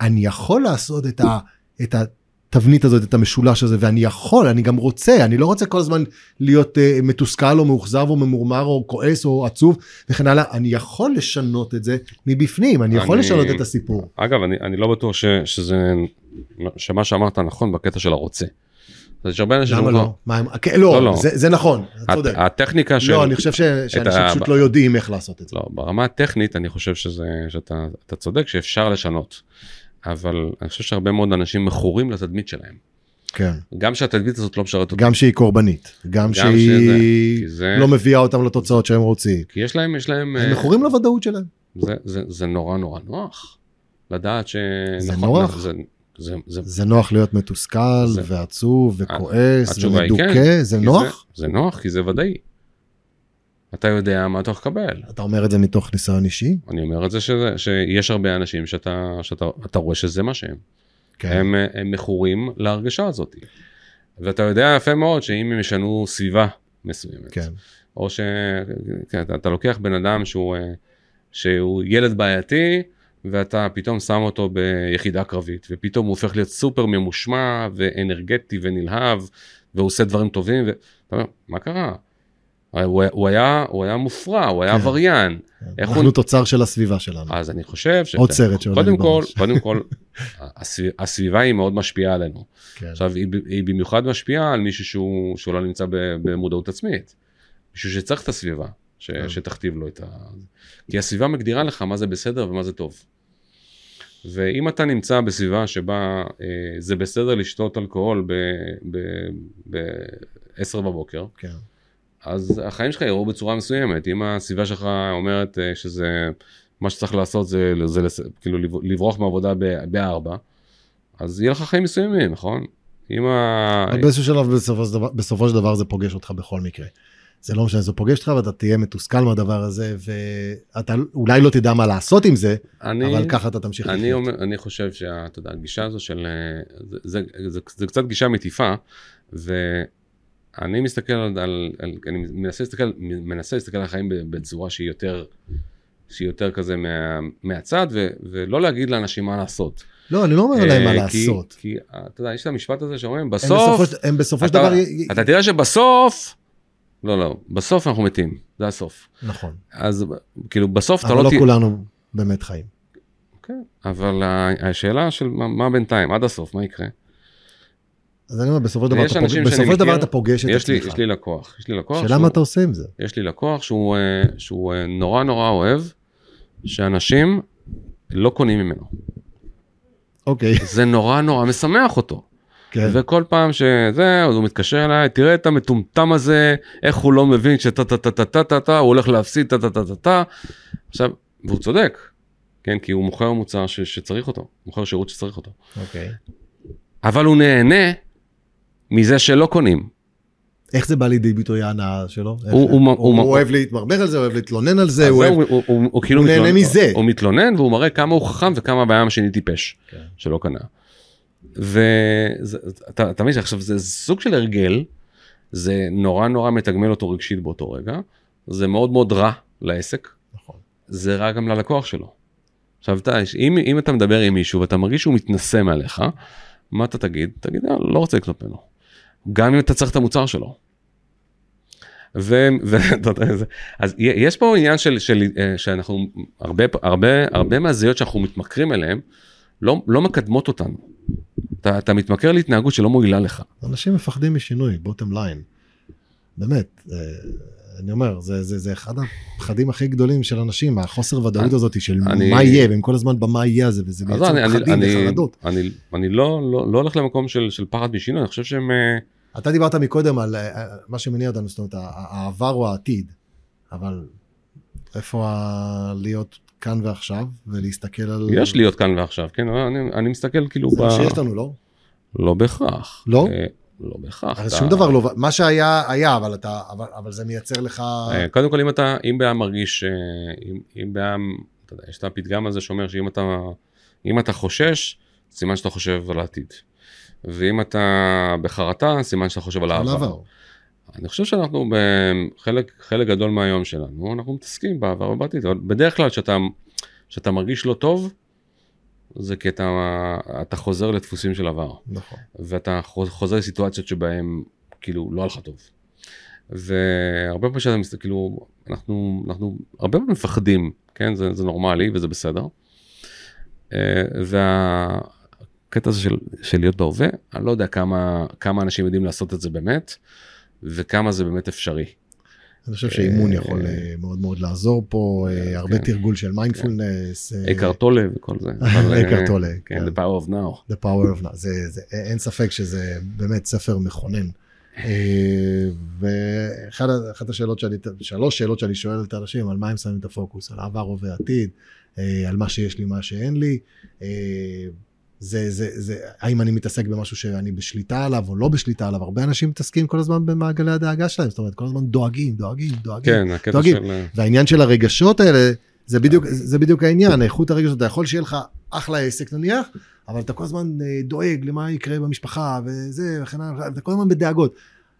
אני יכול לעשות את, ה, את התבנית הזאת, את המשולש הזה, ואני יכול, אני גם רוצה, אני לא רוצה כל הזמן להיות uh, מתוסכל או מאוכזב או ממורמר או כועס או עצוב וכן הלאה, אני יכול לשנות את זה מבפנים, אני יכול אני- לשנות את הסיפור. אגב, אני, אני לא בטוח ש, שזה, שמה שאמרת נכון בקטע של הרוצה. אז יש הרבה אנשים למה לא? מה הם, כן, לא, לא, לא. זה, זה נכון, אתה צודק. הט- הטכניקה של... לא, אני חושב ש, שאנשים ה- פשוט לא יודעים איך לעשות את זה. לא, ברמה הטכנית אני חושב שזה, שאתה אתה צודק שאפשר לשנות. אבל אני חושב שהרבה מאוד אנשים מכורים לתדמית שלהם. כן. גם שהתדמית הזאת לא משרת אותי. גם שהיא קורבנית, גם גם שהיא שזה- זה- לא מביאה אותם לתוצאות שהם רוצים. כי יש להם, יש להם, הם אה, מכורים לוודאות שלהם. זה, זה, זה נורא נורא נוח. לדעת ש... זה נכון, נוח? זה, זה, זה, זה נוח להיות מתוסכל זה- ועצוב וכועס ומדוכא, כן, זה נוח? זה, זה נוח כי זה ודאי. אתה יודע מה אתה הולך לקבל. אתה אומר את זה מתוך ניסיון אישי? אני אומר את זה שזה, שיש הרבה אנשים שאתה, שאתה אתה רואה שזה מה שהם. כן. הם, הם מכורים להרגשה הזאת. ואתה יודע יפה מאוד שאם הם ישנו סביבה מסוימת, כן. או ש... כן, לוקח בן אדם שהוא, אה, שהוא ילד בעייתי, ואתה פתאום שם אותו ביחידה קרבית, ופתאום הוא הופך להיות סופר ממושמע ואנרגטי ונלהב, והוא עושה דברים טובים, ואתה אומר, מה קרה? הוא, הוא, היה, הוא היה מופרע, הוא היה כן. עבריין. איך אנחנו הוא- תוצר של הסביבה שלנו. אז אני חושב ש... עוד סרט שעולה לי בראש. קודם כל, הסביב, הסביבה היא מאוד משפיעה עלינו. כן. עכשיו, היא, היא במיוחד משפיעה על מישהו שהוא, שהוא לא נמצא במודעות עצמית. מישהו שצריך את הסביבה, ש, כן. שתכתיב לו את ה... כי הסביבה מגדירה לך מה זה בסדר ומה זה טוב. ואם אתה נמצא בסביבה שבה אה, זה בסדר לשתות אלכוהול ב-10 בבוקר, כן. אז החיים שלך יראו בצורה מסוימת. אם הסביבה שלך אומרת אה, שזה, מה שצריך לעשות זה, זה לס- כאילו לב- לברוח מעבודה ב- בארבע, אז יהיה לך חיים מסוימים, נכון? אם ה... באיזשהו שלב בסופו של דבר- בסופו של דבר זה פוגש אותך בכל מקרה. זה לא משנה, זה פוגש אותך ואתה תהיה מתוסכל מהדבר הזה, ואתה אולי לא תדע מה לעשות עם זה, אני, אבל ככה אתה תמשיך אני, לחיות. אומר, אני חושב שאתה יודע, הגישה הזו של... אה, זה, זה, זה, זה קצת גישה מטיפה, ואני מסתכל על... על, על אני מנסה להסתכל, מנסה להסתכל על החיים בצורה שהיא יותר... שהיא יותר כזה מה, מהצד, ו, ולא להגיד לאנשים מה לעשות. לא, אני לא אומר להם מה אה, לעשות. כי אתה יודע, יש את המשפט הזה שאומרים, בסוף, הם בסופו של דבר... אתה תראה שבסוף, לא, לא, בסוף אנחנו מתים, זה הסוף. נכון. אז כאילו בסוף אתה אבל לא לא. כולנו באמת חיים. כן, אבל השאלה של מה, מה בינתיים, עד הסוף, מה יקרה? אז אני אומר, בסופו של דבר אתה פוגש- בסופו דבר אתה את עצמך. יש לי לקוח, יש לי לקוח, שאלה שהוא- מה אתה עושה עם זה. יש לי לקוח שהוא, אה, שהוא אה, נורא נורא אוהב, שאנשים לא קונים ממנו. אוקיי, זה נורא נורא משמח אותו. כן. וכל פעם שזה, אז הוא מתקשר אליי, תראה את המטומטם הזה, איך הוא לא מבין שטה טה טה טה טה טה טה, הוא הולך להפסיד טה טה טה טה טה. עכשיו, והוא צודק, כן, כי הוא מוכר מוצר ש, שצריך אותו, הוא מוכר שירות שצריך אותו. אוקיי. אבל הוא נהנה מזה שלא קונים. איך זה בא לידי ביטוי ההנאה שלו? איך- הוא- הוא- הוא הוא- הוא אוהב להתמרמר על זה, אוהב להתלונן על זה, הוא זהו, אוהב... הוא, הוא, הוא, הוא כאילו הוא נהנה מתלונן, מזה. הוא מתלונן והוא מראה כמה הוא חכם וכמה הבעיה השני טיפש, כן. שלא קנה. ואתה אתה מבין שעכשיו זה סוג של הרגל, זה נורא נורא מתגמל אותו רגשית באותו רגע, זה מאוד מאוד רע לעסק, נכון. זה רע גם ללקוח שלו. עכשיו אתה, אם, אם אתה מדבר עם מישהו ואתה מרגיש שהוא מתנשא מעליך, מה אתה תגיד? תגיד, "אה, לא רוצה לקנות ממנו. גם אם אתה צריך את המוצר שלו. ו, ו, אז יש פה עניין של, של אה, שאנחנו, הרבה, הרבה, הרבה מהזהויות שאנחנו מתמכרים אליהן, לא, לא מקדמות אותנו. אתה, אתה מתמכר להתנהגות שלא מועילה לך. אנשים מפחדים משינוי, בוטם ליין. באמת, אה, אני אומר, זה, זה, זה אחד הפחדים הכי גדולים של אנשים, החוסר ודאות הזאת של אני- מה יהיה, והם כל הזמן במה יהיה הזה, וזה מייצר אני, אני, פחדים אני, וחרדות. אני, אני לא, לא, לא הולך למקום של, של פחד משינוי, אני חושב שהם... אה, אתה דיברת מקודם על אה, מה שמניע אותנו, זאת אומרת, העבר או העתיד, אבל איפה ה- להיות כאן ועכשיו, ולהסתכל על... יש להיות כאן ועכשיו, כן? אבל אני, אני מסתכל כאילו... זה ב... מה שיש לנו, לא? לא בהכרח. לא? אה, לא בהכרח. הרי אתה- שום דבר לא, מה שהיה, היה, אבל אתה, אבל, אבל זה מייצר לך... אה, קודם כל אם אתה, אם בעם מרגיש, אה, אם, אם בעם, אתה יודע, יש את הפתגם הזה שאומר שאם אתה, אם אתה חושש, סימן שאתה חושב על העתיד. ואם אתה בחרטה, סימן שאתה חושב על על העבר. אני חושב שאנחנו בחלק חלק גדול מהיום שלנו, אנחנו מתעסקים בעבר ובעתיד, אבל בדרך כלל כשאתה, כשאתה מרגיש לא טוב, זה כי אתה, אתה חוזר לדפוסים של עבר. נכון. ואתה חוז- חוזר לסיטואציות שבהן כאילו לא היה לך טוב. והרבה פעמים שאתה מסתכל, כאילו, אנחנו, אנחנו הרבה פעמים מפחדים, כן, זה, זה נורמלי וזה בסדר. אה, והקטע הזה של, של להיות בהווה, אני לא יודע כמה, כמה אנשים יודעים לעשות את זה באמת, וכמה זה באמת אפשרי. אני חושב שאימון יכול אה, מאוד מאוד לעזור פה, אה, הרבה כן. תרגול של מיינדפולנס. אה, אקרטולה וכל זה. אה, אקרטולה, כן, כן. The power of now. The Power of Now, אין ספק שזה באמת ספר מכונן. אה, ואחת השאלות שאני, שלוש שאלות שאני שואל את האנשים, על מה הם שמים את הפוקוס, על העבר, הווה, עתיד, אה, על מה שיש לי, מה שאין לי. אה, זה, זה, זה, האם אני מתעסק במשהו שאני בשליטה עליו או לא בשליטה עליו, הרבה אנשים מתעסקים כל הזמן במעגלי הדאגה שלהם, זאת אומרת, כל הזמן דואגים, דואגים, דואגים. כן, הקטע דואגים. של... אה, והעניין של הרגשות האלה, זה בדיוק, זה בדיוק העניין, איכות הרגשות, אתה יכול שיהיה לך אחלה עסק נניח, אבל אתה כל הזמן אה, דואג למה יקרה במשפחה וזה וכן הלאה, אתה כל הזמן בדאגות.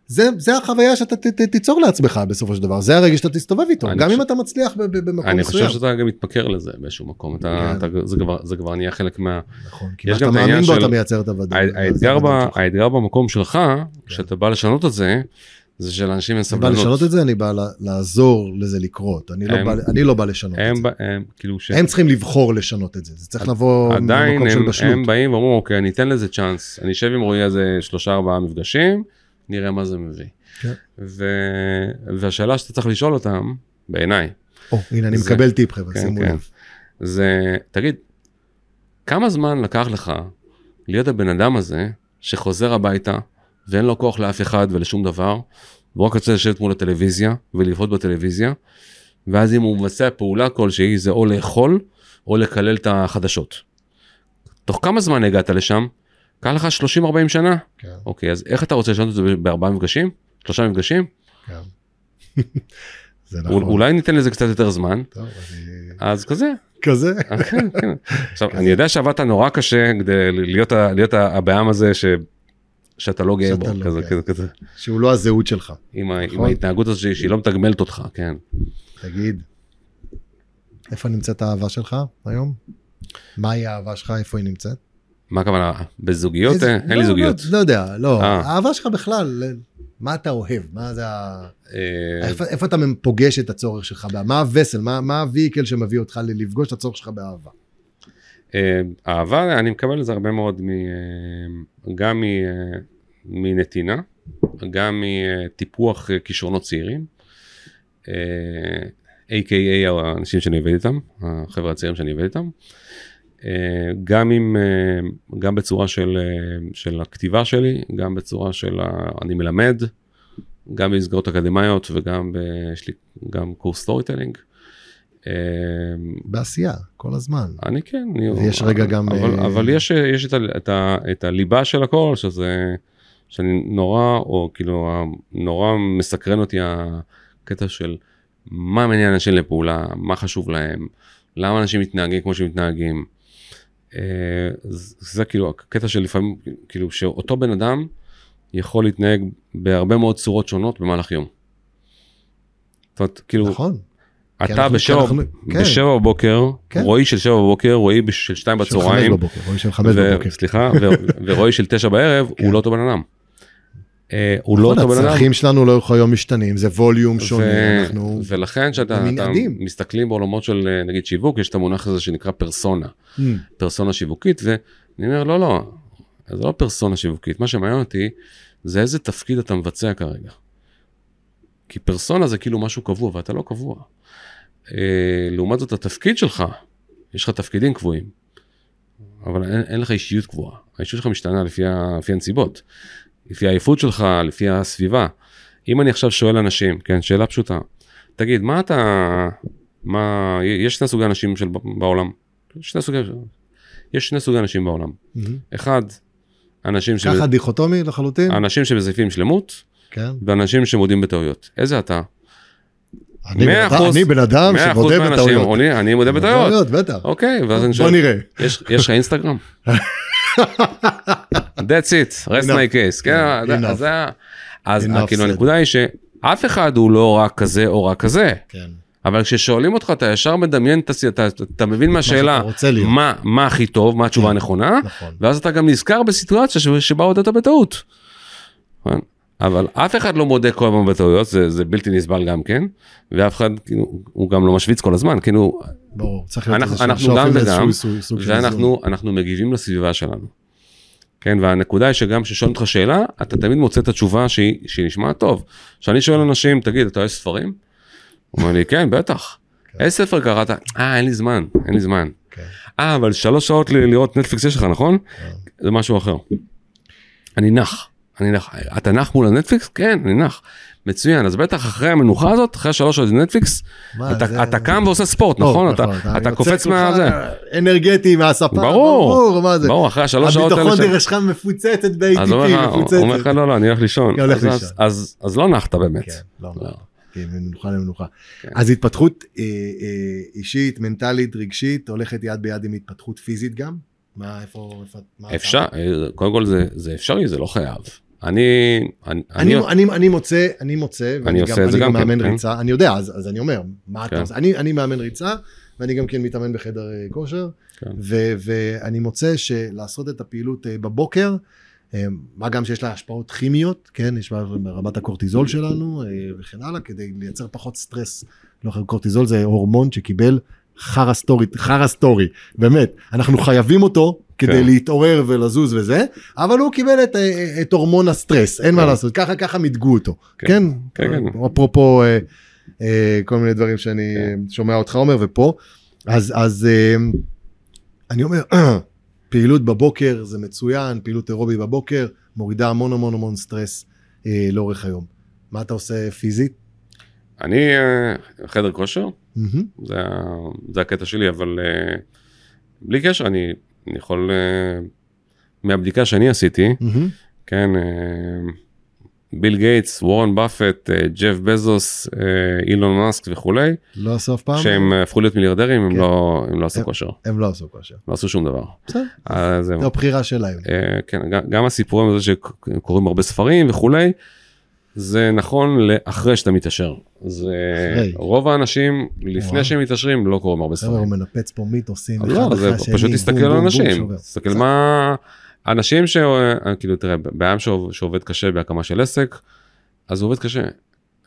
זה, זה החוויה שאתה ת, ת, תיצור לעצמך בסופו של דבר, זה הרגש שאתה תסתובב איתו, אני גם חושב- אם אתה מצליח ב- ב- במקום אני מסוים. חושב שאתה גם מתמכר לזה באיזשהו מקום, אתה, כן. אתה, זה, כבר, זה כבר נהיה חלק מה... נכון, כי יש מה שאתה גם את מאמין בו של- אתה מייצר את הוודאות. הא- האתגר, האתגר במקום שלך, כשאתה בא לשנות את זה, זה שלאנשים אין אני בא סבלנות. לשנות את זה, אני בא לעזור לזה לקרות, אני לא הם- בא- אני לא בא לשנות את הם, זה. ב- הם כאילו ש... הם צריכים לבחור לשנות את זה, זה צריך לבוא עדיין ממקום של בשלות. הם באים ואומרים אוקיי אני אתן לזה צ'אנס אני אשב עם רועי איזה שלושה ארבעה מפגשים נראה מה זה מביא. כן. ו... והשאלה שאתה צריך לשאול אותם בעיניי או, הנה אני זה- מקבל טיפ חבר'ה, כן, שימו כן. לב. זה תגיד כמה זמן לקח לך להיות הבן אדם הזה שחוזר הביתה ואין לו כוח לאף אחד ולשום דבר והוא רק רוצה לשבת מול הטלוויזיה ולבעוט בטלוויזיה ואז אם הוא מבצע פעולה כלשהי זה או לאכול או לקלל את החדשות. תוך כמה זמן הגעת לשם? קח לך 30-40 שנה? כן, אוקיי אז איך אתה רוצה לשנות את זה בארבעה מפגשים? שלושה מפגשים? כן. זה נכון. אולי ניתן לזה קצת יותר זמן טוב, אני- אז כזה. כזה. כן, כן. עכשיו אני יודע שעבדת נורא קשה כדי להיות להיות הבעם הזה ש... שאתה לא גאה בו לא כזה. כזה כזה שהוא לא הזהות שלך. עם ה- עם נכון. ההתנהגות הזאת שהיא לא מתגמלת אותך כן. תגיד, איפה נמצאת האהבה שלך היום? מהי האהבה שלך? איפה היא נמצאת? מה הכוונה בזוגיות איזה- אין לי לא, זוגיות. לא, לא יודע, לא. אה. האהבה שלך בכלל, מה אתה אוהב? מה זה ה... אה, איפה- איפה אתה פוגש את הצורך שלך? מה הווסל? מה מה הוויקל שמביא אותך לפגוש את הצורך שלך באהבה? אה, אהבה אני מקבל את זה הרבה מאוד מ... אה, גם מ... אה, מנתינה גם מטיפוח אה, כישרונות צעירים. אה, A.K.A האנשים שאני עובד איתם החבר'ה הצעירים שאני עובד איתם. אה, גם עם אה, גם בצורה של אה, של הכתיבה שלי גם בצורה של ה- אני מלמד גם במסגרות אקדמיות וגם ב- יש לי גם קורס סטורי. אה, בעשייה, כל הזמן. אני כן, אני, ויש רגע גם, אבל, אבל יש, יש את, ה, את, ה, את הליבה של הכל, שזה, שאני נורא, או כאילו, נורא מסקרן אותי הקטע של מה מניע אנשים לפעולה, מה חשוב להם, למה אנשים מתנהגים כמו שמתנהגים. אה, זה, זה כאילו הקטע של לפעמים, כאילו, שאותו בן אדם יכול להתנהג בהרבה מאוד צורות שונות במהלך יום. זאת אומרת, כאילו, נכון. אתה בשבע, אנחנו- כן. בשבע בבוקר, כן. רועי של שבע בבוקר, רועי של שתיים של חמש בצהריים, בבוקר, רואי של חמש בבוקר. סליחה, ורועי של תשע בערב, כן. הוא לא אותו בן אדם. אה, הוא לא נכון, אותו בן אדם. הצרכים שלנו לאורך היום משתנים, זה ווליום שונה, אנחנו... ולכן כשאתה. מסתכלים בעולמות של אה, נגיד שיווק, יש את המונח הזה שנקרא פרסונה, Hmm, פרסונה שיווקית, ואני אומר, לא, לא, זה לא פרסונה שיווקית, מה שמעניין אותי זה איזה תפקיד אתה מבצע כרגע. כי פרסונה זה כאילו משהו קבוע, ואתה לא קבוע. אה, לעומת זאת, התפקיד שלך, יש לך תפקידים קבועים, אבל אין, אין לך אישיות קבועה. האישיות שלך משתנה לפי, ה, לפי הנסיבות, לפי העייפות שלך, לפי הסביבה. אם אני עכשיו שואל אנשים, כן, שאלה פשוטה, תגיד, מה אתה, מה, יש שני סוגי אנשים של, בעולם, שני סוגי, יש שני סוגי אנשים בעולם. hmm. אחד, אנשים, ש... ככה דיכוטומי לחלוטין? אנשים שמזייפים שלמות, כן. ואנשים שמודים בטעויות. איזה אתה? אני בן אחוז- אני בן אדם 100% שמודה בטעויות. אני, אני מודה בטעויות. בטח. אוקיי, ואז אני בוא שואל, נראה. יש יש לך אינסטגרם? That's it, rest my case, כן, אז- זה ה- אז כאילו. הנקודה היא שאף אחד הוא לא רק כזה או רק כזה, כן. אבל כששואלים אותך אתה ישר מדמיין, אתה אתה מבין מהשאלה. מה מה הכי טוב, מה התשובה כן. הנכונה, נכון. ואז אתה גם נזכר בסיטואציה שבה הודעת בטעות. נכון? אבל אף אחד לא מודה כל הזמן בטעויות, זה, זה בלתי נסבל גם כן, ואף אחד, כאילו, הוא גם לא משוויץ כל הזמן, כאילו, ברור, צריך אנחנו- אנחנו גם וגם. ואנחנו אנחנו מגיבים לסביבה שלנו. כן, והנקודה היא שגם כששואלים אותך שאלה, אתה תמיד מוצא את התשובה שהיא, שהיא נשמעת טוב. כשאני שואל אנשים, תגיד, אתה אוהב ספרים? הוא אומר לי, כן, בטח. כן. איזה ספר קראת? אה, אין לי זמן, אין לי זמן. כן. אה, אבל שלוש שעות לראות נטפליקס יש לך, נכון? כן. זה משהו אחר. אני נח, אני נח. אתה נח מול הנטפליקס? כן, אני נח. מצוין, אז בטח אחרי המנוחה הזאת, אחרי שלוש שעות נטפליקס, אתה, זה- אתה קם ועושה ספורט, טוב, נכון? אתה, אתה יוצא קופץ כולך מה... זה. אנרגטי מהספה, ברור, ברור, מה זה? ברור, אחרי השלוש שעות האלה... דרך שלך מפוצצת הוא ב-ATP, הוא מפוצצת. אומר לך, לא, לא, אני הולך לישון. אני הולך אז- לא נחת באמת. כן, לא, לא. כן, ממנוחה למנוחה. כן. אז התפתחות אה, אה, אישית, מנטלית, רגשית, הולכת יד ביד עם התפתחות פיזית גם? מה, איפה, איפה, מה אתה- אפשר, אה, קודם כל זה, זה אפשרי, זה לא חייב. אני, אני, אני, אני, אני, אני מוצא, אני מוצא, ואני עושה את זה אני גם כן, מאמן כן. ריצה, אני יודע, אז, אז אני אומר, מה כן. אתה עושה? אני, אני מאמן ריצה, ואני גם כן מתאמן בחדר אה, כושר, כן. ו, ואני מוצא שלעשות את הפעילות אה, בבוקר, אה, מה גם שיש לה השפעות כימיות, כן, יש בה רמת הקורטיזול שלנו וכן הלאה, כדי לייצר פחות סטרס. לא חייב, קורטיזול זה הורמון שקיבל חרא story, חרא story, באמת, אנחנו חייבים אותו כדי כן. להתעורר ולזוז וזה, אבל הוא קיבל את, את הורמון הסטרס, אין מה כן. לעשות, ככה ככה מיתגו אותו, כן. כן? כן, כן. אפרופו אה, אה, כל מיני דברים שאני כן. שומע אותך אומר ופה, אז, אז אה, אני אומר, פעילות בבוקר זה מצוין, פעילות אירובי בבוקר, מורידה המון המון המון סטרס אה, לאורך היום. מה אתה עושה פיזית? אני אה, חדר כושר, מהמם. זה, זה הקטע שלי, אבל אה, בלי קשר, אני, אני יכול, אה, מהבדיקה שאני עשיתי, מהמם. כן, אה, ביל גייטס, וורן באפט, אה, ג'ף בזוס, אילון מאסק וכולי, לא עשו אף פעם? כשהם הפכו להיות מיליארדרים, הם כן. לא, הם לא עשו הם- כושר, הם לא עשו כושר. לא עשו שום דבר. בסדר. זו הבחירה שלהם. כן, גם- גם הסיפורים הזה שקוראים הרבה ספרים וכולי, זה נכון לאחרי שאתה מתעשר. זה אחרי. רוב האנשים לפני וואו. שהם מתעשרים לא קוראים הרבה חבר'ה, הוא ספרים. מנפץ פה מיתוסים. לא, זה פשוט תסתכל על אנשים. תסתכל מה... אנשים ש... כאילו תראה, בעם שעוב- שעובד קשה בהקמה של עסק, אז הוא עובד קשה.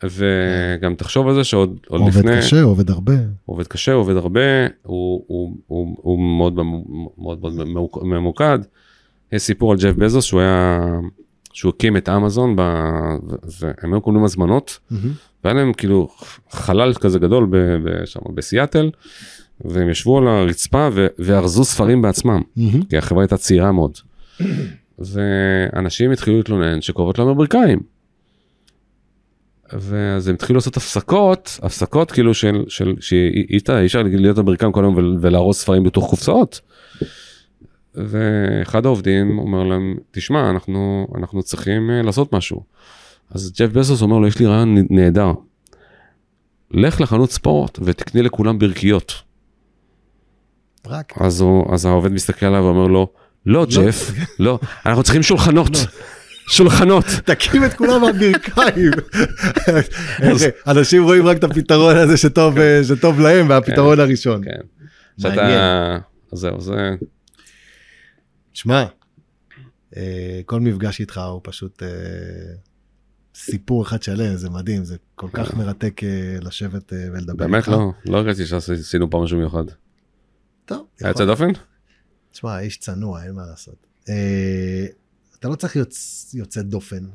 וגם תחשוב על זה שעוד עוד עובד לפני, קשה, עובד הרבה. עובד קשה, עובד הרבה, הוא, הוא, הוא, הוא מאוד, מאוד, מאוד ממוק- ממוקד. יש סיפור על ג'ף בזוס שהוא היה, שהוא הקים את אמזון, ב, ו- והם היו קונים הזמנות, מהמם. והיה להם כאילו חלל כזה גדול ב, ב, שם, בסיאטל, והם ישבו על הרצפה ו, וארזו ספרים בעצמם, מהמם. כי החברה הייתה צעירה מאוד. ואנשים התחילו להתלונן להם הברכיים. ואז הם התחילו לעשות הפסקות, הפסקות כאילו של, של שאי אפשר- להיות בברכיים כל היום ול- ולארוז ספרים בתוך קופסאות. ואחד העובדים אומר להם, תשמע, אנחנו, אנחנו צריכים אה, לעשות משהו. אז ג'ף בזוס אומר לו, יש לי רעיון נהדר. לך לחנות ספורט ותקני לכולם ברכיות. רק. אז, הוא, אז העובד מסתכל עליו ואומר לו, לא ג'ף, לא, אנחנו צריכים שולחנות, שולחנות. תקים את כולם מהברכיים. אנשים רואים רק את הפתרון הזה שטוב אה, להם והפתרון הראשון. כן. שאתה, אז זהו, זה, שמע, אה, כל מפגש איתך הוא פשוט אה, סיפור אחד שלם, זה מדהים, זה כל כך מרתק אה, לשבת ולדבר באמת איתך. לא, לא הרגשתי שעשינו פה משהו מיוחד. טוב, היה יוצא דופן? תשמע, איש צנוע, אין מה לעשות. אתה לא צריך להיות יוצא דופן.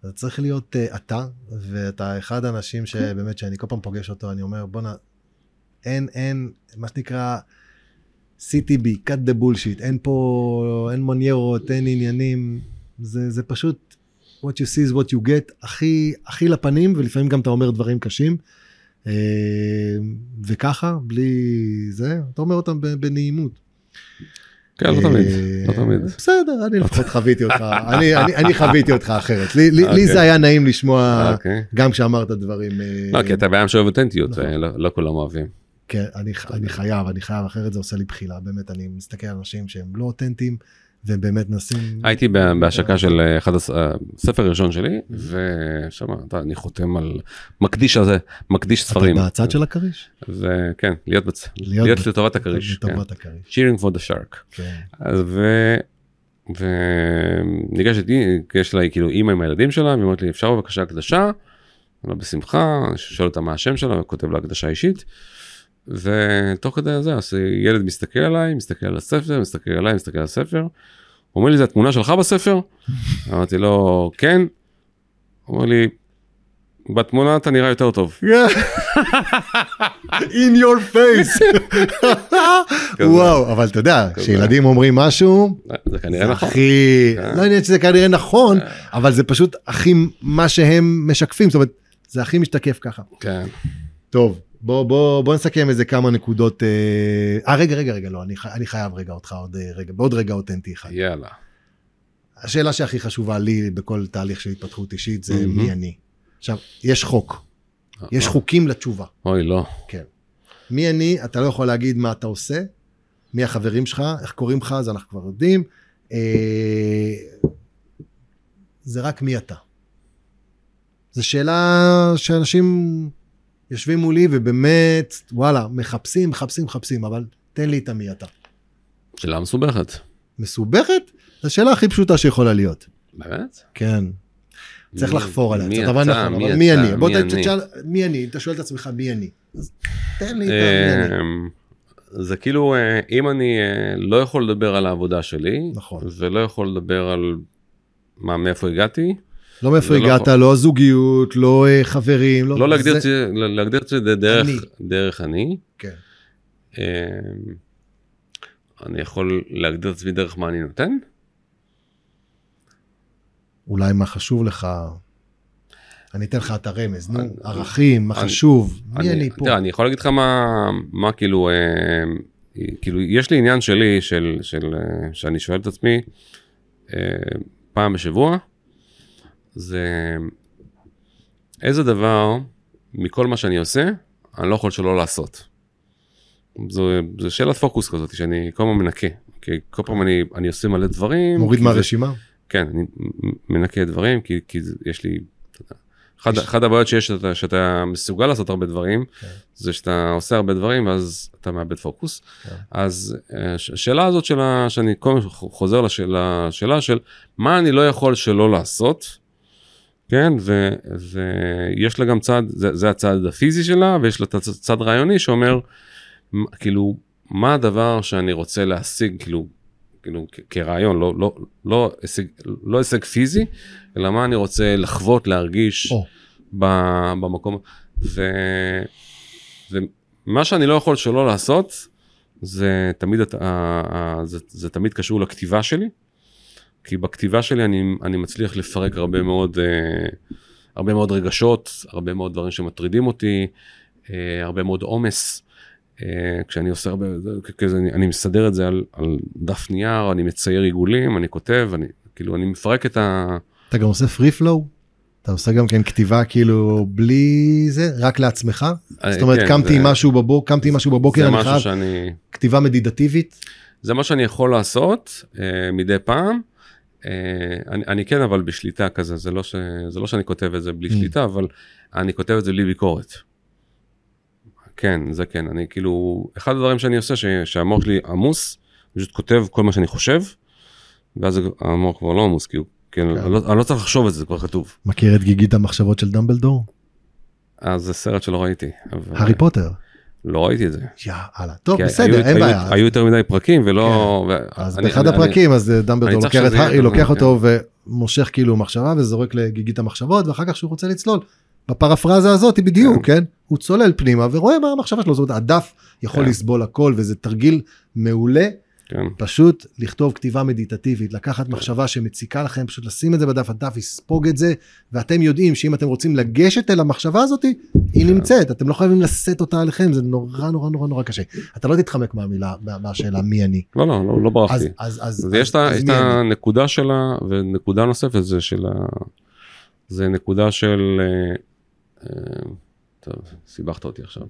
אתה צריך להיות אה, אתה, ואתה אחד האנשים שבאמת, שאני כל פעם פוגש אותו, אני אומר, בואנה, אין, אין, מה שנקרא, CTB, cut the bullshit, אין פה, אין מניירות, אין עניינים, זה, זה פשוט, what you see is what you get, הכי, הכי לפנים, ולפעמים גם אתה אומר דברים קשים. אה, וככה, בלי זה, אתה אומר אותם בנעימות. כן, לא תמיד, אה, לא תמיד. בסדר, אני לפחות חוויתי אותך, אני- חוויתי אותך אחרת. לי- אוקיי. זה היה נעים לשמוע, אוקיי. גם כשאמרת דברים. אה, לא, כי אתה בעם שאוהב אותנטיות, נכון. ולא לא כולם אוהבים. כן, אני אני חייב, אני חייב, אחרת זה עושה לי בחילה, באמת, אני מסתכל על אנשים שהם לא אותנטיים, והם באמת מנסים... הייתי בהשקה של אה, אחד הס- הספר הראשון שלי, ושם אתה- אני חותם על מקדיש הזה, מקדיש ספרים. אתה בצד של הכריש? להיות בצ... להיות להיות ב- לטובת הכריש. כן. לטובת הכריש. cheering for the shark. כן. אז ו... וניגשת, ניגש אליי כאילו אימא עם הילדים שלה, והיא אומרת לי, אפשר בבקשה הקדשה? אמרה בשמחה, אני שואל אותה מה השם שלה, וכותב לה הקדשה אישית. ותוך כדי זה, אז ילד מסתכל עליי, מסתכל על הספר, מסתכל עליי, מסתכל על הספר. הוא אומר לי, זה התמונה שלך בספר? אמרתי לו, כן. הוא אומר לי, בתמונה אתה נראה יותר טוב. in your face. וואו, אבל אתה יודע, כשילדים אומרים משהו, זה כנראה נכון. הכי. לא יודע שזה כנראה נכון, אבל זה פשוט הכי מה שהם משקפים, זאת אומרת, זה הכי משתקף ככה. כן. טוב, בוא, בוא, בוא נסכם איזה כמה נקודות. אה, אה, רגע, רגע, רגע, לא, אני, ח- אני חייב רגע אותך עוד אה, רגע, בעוד רגע אותנטי אחד. יאללה. השאלה שהכי חשובה לי בכל תהליך של התפתחות אישית זה מהמם. מי אני. עכשיו, יש חוק, יש חוקים לתשובה. אוי, לא. כן. מי אני, אתה לא יכול להגיד מה אתה עושה, מי החברים שלך, איך קוראים לך, זה אנחנו כבר יודעים. אה, זה רק מי אתה. זו שאלה שאנשים יושבים מולי ובאמת, וואלה, מחפשים, מחפשים, מחפשים, אבל תן לי את המי אתה. שאלה מסובכת. מסובכת? זו השאלה הכי פשוטה שיכולה להיות. באמת? כן. צריך לחפור עליה, אבל אתה? נכון, אבל מי? אני? בוא? תשאל, מי אני? אתה שואל את עצמך מי אני. אז תן לי את המי אני. אמ, זה כאילו אה, אם אני אה, לא יכול לדבר על העבודה שלי נכון. ולא יכול לדבר על מה מאיפה הגעתי לא מאיפה לא הגעת, נכון. לא זוגיות, לא אה, חברים, לא... לא להגדיר את זה- זה להגדיר את זה דרך אני. דרך אני כן. אמ, אני יכול להגדיר את עצמי דרך מה אני נותן אולי מה חשוב לך, אני אתן לך את הרמז, נו, ערכים, מה חשוב, מי אני פה? תראה, אני יכול להגיד לך מה כאילו אה, כאילו יש לי עניין שלי של של אה, שאני שואל את עצמי פעם בשבוע זה איזה דבר מכל מה שאני עושה אני לא יכול שלא לעשות. זו, זו שאלת פוקוס כזאת שאני כל הזמן מנקה כי כל פעם אני אני עושה מלא דברים מוריד כי זה- מהרשימה? כן, אני מנקה דברים, כי, כי יש לי... אחד, אחד הבעיות שיש שאתה, שאתה מסוגל לעשות הרבה דברים, כן. זה שאתה עושה הרבה דברים ואז אתה מאבד פוקוס. כן. אז אה, הש- השאלה הזאת שלה, שאני כל הזמן חוזר לשאלה, שאלה של מה אני לא יכול שלא לעשות, כן, ויש לה גם צד, זה, זה הצד הפיזי שלה, ויש לה את הצד צד רעיוני שאומר, כאילו, מה הדבר שאני רוצה להשיג, כאילו, כאילו כ- כרעיון, לא, לא, לא, הישג, לא הישג פיזי, אלא מה אני רוצה לחוות, להרגיש או. ב- במקום. ו, ומה שאני לא יכול שלא לעשות, זה תמיד, זה, זה תמיד קשור לכתיבה שלי, כי בכתיבה שלי אני, אני מצליח לפרק הרבה מאוד, אה, הרבה מאוד רגשות, הרבה מאוד דברים שמטרידים אותי, אה, הרבה מאוד עומס. אה, כשאני עושה הרבה, זה- כזה, אני, אני מסדר את זה על, על דף נייר, אני מצייר עיגולים, אני כותב, אני כאילו, אני מפרק את ה... אתה גם עושה פרי פלואו? אתה עושה גם כן כתיבה כאילו בלי זה, רק לעצמך? זאת אומרת, כן, קמתי זה- עם משהו בבוקר, קמתי עם משהו בבוקר, אני חייב שאני... כתיבה מדיטטיבית? זה מה שאני יכול לעשות אה, מדי פעם. אה, אני, אני כן אבל בשליטה כזה זה לא ש... זה לא שאני כותב את זה בלי Mm. שליטה אבל אני כותב את זה בלי ביקורת. כן זה כן אני כאילו אחד הדברים שאני עושה ש... שהמוח שלי עמוס פשוט כותב כל מה שאני חושב. ואז המוח כבר לא עמוס כי הוא כן, כן. אני, לא, אני לא צריך לחשוב את זה זה כבר כתוב. מכיר את גיגית המחשבות של דמבלדור? אז זה סרט שלא ראיתי. אבל הארי פוטר. לא ראיתי את זה. יאללה. טוב, בסדר, היו- אין היו- בעיה. היו יותר מדי פרקים ולא... ו- אז אני- באחד אני- הפרקים אז אה, דמבלדור אני צריך לוקח את הארי, לוקח כן. אותו ומושך כאילו מחשבה וזורק לגיגית המחשבות ואחר כך כשהוא רוצה לצלול. בפרפרזה הזאת בדיוק כן הוא צולל פנימה ורואה מה המחשבה שלו זאת אומרת הדף יכול כן. לסבול הכל וזה תרגיל מעולה כן. פשוט לכתוב כתיבה מדיטטיבית לקחת מחשבה שמציקה לכם פשוט לשים את זה בדף הדף יספוג את זה ואתם יודעים שאם אתם רוצים לגשת אל המחשבה הזאת היא כן. נמצאת אתם לא חייבים לשאת אותה עליכם זה נורא נורא נורא נורא קשה אתה לא תתחמק מהמילה מה- מהשאלה מי אני. לא, לא, לא, לא ברחתי. אז אז אז אז יש את? הנקודה שלה, ונקודה נוספת זה של ה... זה נקודה של... אה, אה, טוב, סיבכת אותי עכשיו.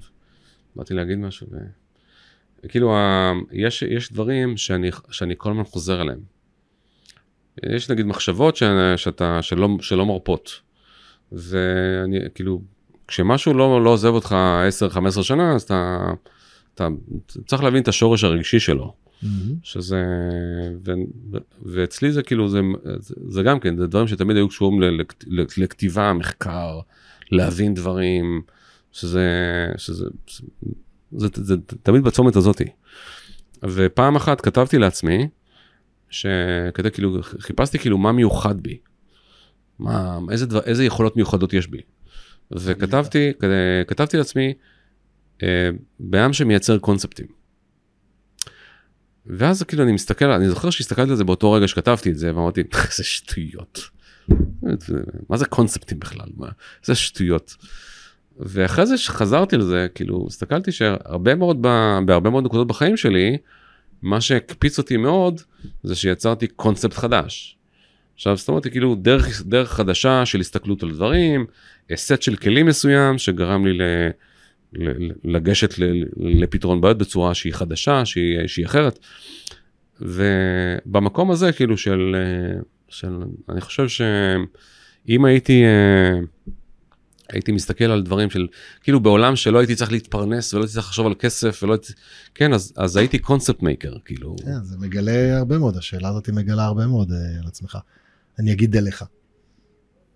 באתי להגיד משהו ו... כאילו, ה- יש, יש דברים שאני, שאני כל הזמן חוזר אליהם. יש נגיד מחשבות ש, שאתה, שלא, שלא מרפות. ואני, כאילו, כשמשהו לא, לא עוזב אותך 10-15 שנה, אז אתה, אתה צריך להבין את השורש הרגשי שלו. מהמם. שזה ו, ו, ואצלי זה כאילו זה, זה זה גם כן זה דברים שתמיד היו קשורים לכת- לכתיבה מחקר להבין דברים שזה שזה זה, זה, זה תמיד בצומת הזאתי. ופעם אחת כתבתי לעצמי שכדי כאילו, חיפשתי כאילו מה מיוחד בי. מה, איזה, דבר, איזה יכולות מיוחדות יש בי. וכתבתי, כתבתי לעצמי, אה, בעם שמייצר קונספטים. ואז כאילו אני מסתכל, אני זוכר שהסתכלתי על זה באותו רגע שכתבתי את זה, ואמרתי, איזה שטויות. מה זה קונספטים בכלל? מה, איזה שטויות. ואחרי זה שחזרתי לזה, כאילו, הסתכלתי שהרבה מאוד, בהרבה מאוד נקודות בחיים שלי, מה שהקפיץ אותי מאוד, זה שיצרתי קונספט חדש. עכשיו, זאת אומרת, כאילו, דרך, דרך חדשה של הסתכלות על דברים, סט של כלים מסוים שגרם לי ל... לגשת לפתרון בעיות בצורה שהיא חדשה, שהיא, שהיא אחרת. ובמקום הזה כאילו של, של, אני חושב שאם הייתי, הייתי מסתכל על דברים של, כאילו בעולם שלא הייתי צריך להתפרנס ולא הייתי צריך לחשוב על כסף ולא הייתי, כן, אז, אז הייתי קונספט מייקר, כאילו. כן, זה מגלה הרבה מאוד, השאלה הזאת מגלה הרבה מאוד uh, על עצמך. אני אגיד אליך,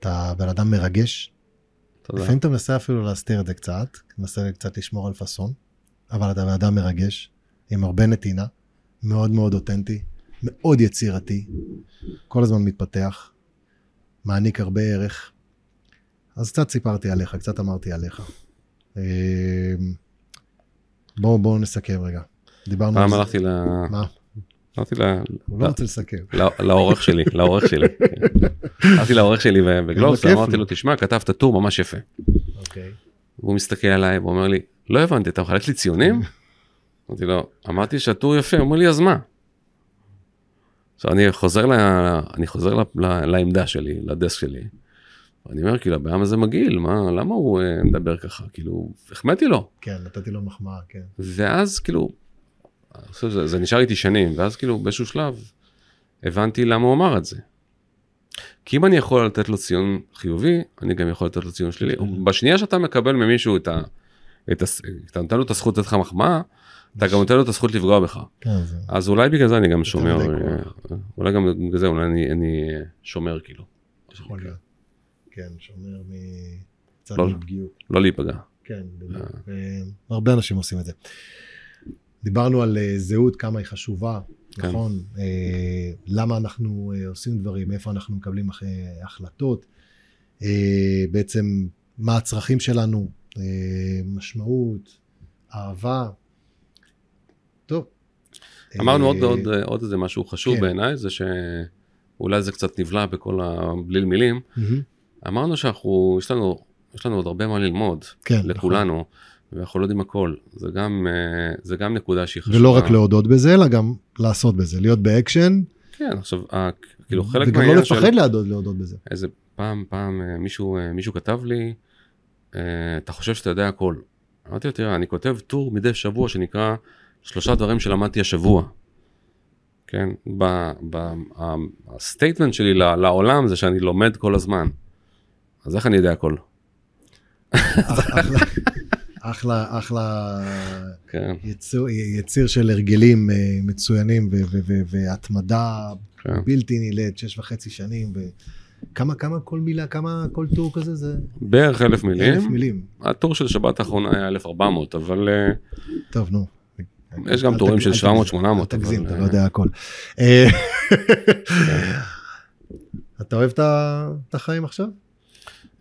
אתה בן אדם מרגש, תודה. לפעמים אתה מנסה אפילו להסתיר את זה קצת, מנסה קצת לשמור על פאסון, אבל אתה אדם מרגש, עם הרבה נתינה, מאוד מאוד אותנטי, מאוד יצירתי, כל הזמן מתפתח, מעניק הרבה ערך. אז קצת סיפרתי עליך, קצת אמרתי עליך. אמ, בואו בוא נסכם רגע. דיברנו על זה. פעם הלכתי ל... מה? אמרתי לה... הוא לא רוצה לסכם. לעורך שלי, לעורך שלי. הלכתי לעורך שלי בגלובס, אמרתי לו, תשמע, כתבת טור ממש יפה. אוקיי. והוא מסתכל עליי ואומר לי, לא הבנתי, אתה מחלק לי ציונים? אמרתי לו, אמרתי שהטור יפה, הוא אומר לי, אז מה? עכשיו אני חוזר, אני לעמדה שלי, לדסק שלי. אני אומר, כאילו, הבעיה הזה מגעיל, מה, למה הוא uh, מדבר ככה? כאילו, החמאתי לו. כן, נתתי לו מחמאה, כן. ואז, כאילו, זה, זה נשאר איתי שנים, ואז כאילו באיזשהו שלב הבנתי למה הוא אמר את זה. כי אם אני יכול לתת לו ציון חיובי, אני גם יכול לתת לו ציון שלילי. בשנייה שאתה מקבל ממישהו את ה... את ה... אתה נותן לו את הזכות לתת לך מחמאה, אתה גם נותן לו את הזכות לפגוע בך. כן, אז אולי בגלל זה אני גם שומר, אה, אולי גם בגלל זה אולי אני שומר כאילו. יכול להיות. כן, שומר מ... קצת לא, מפגיעות. לא להיפגע. כן, בדיוק. אה. הרבה אנשים עושים את זה. דיברנו על uh, זהות, כמה היא חשובה, כן. נכון? למה אנחנו עושים דברים, איפה אנחנו מקבלים החלטות, בעצם מה הצרכים שלנו, משמעות, אהבה. טוב. אמרנו עוד, עוד, עוד איזה משהו חשוב כן. בעיניי, זה שאולי זה קצת נבלע בכל הבליל מילים. Mm-hmm. אמרנו שאנחנו, יש לנו, יש לנו עוד הרבה מה ללמוד, כן, לכולנו. נכון. ואנחנו לא יודעים הכל. זה גם, אה, זה גם נקודה שהיא חשובה. ולא רק להודות בזה, אלא גם לעשות בזה, להיות באקשן. כן, עכשיו, כאילו חלק מהעניין של... וגם לא לפחד להודות, להודות בזה. איזה פעם, פעם אה, מישהו, אה, מישהו כתב לי, אתה חושב שאתה יודע הכל. אמרתי לו, תראה, אני כותב טור מדי שבוע שנקרא שלושה דברים שלמדתי השבוע. כן, ה statement שלי לעולם זה שאני לומד כל הזמן. אז איך אני יודע הכל? אחלה, אחלה כן. יציר, יציר של הרגלים אה, מצוינים והתמדה כן. בלתי נלאית, שש וחצי שנים. כמה, כמה כל מילה, כמה כל טור כזה זה? בערך אלף מילים. אלף מילים. הטור של שבת האחרונה היה 1400, אבל... אה, טוב, נו. יש גם טורים של 700-800. אל תגזים, אתה לא יודע הכל. אה, כן. אתה אוהב את החיים עכשיו?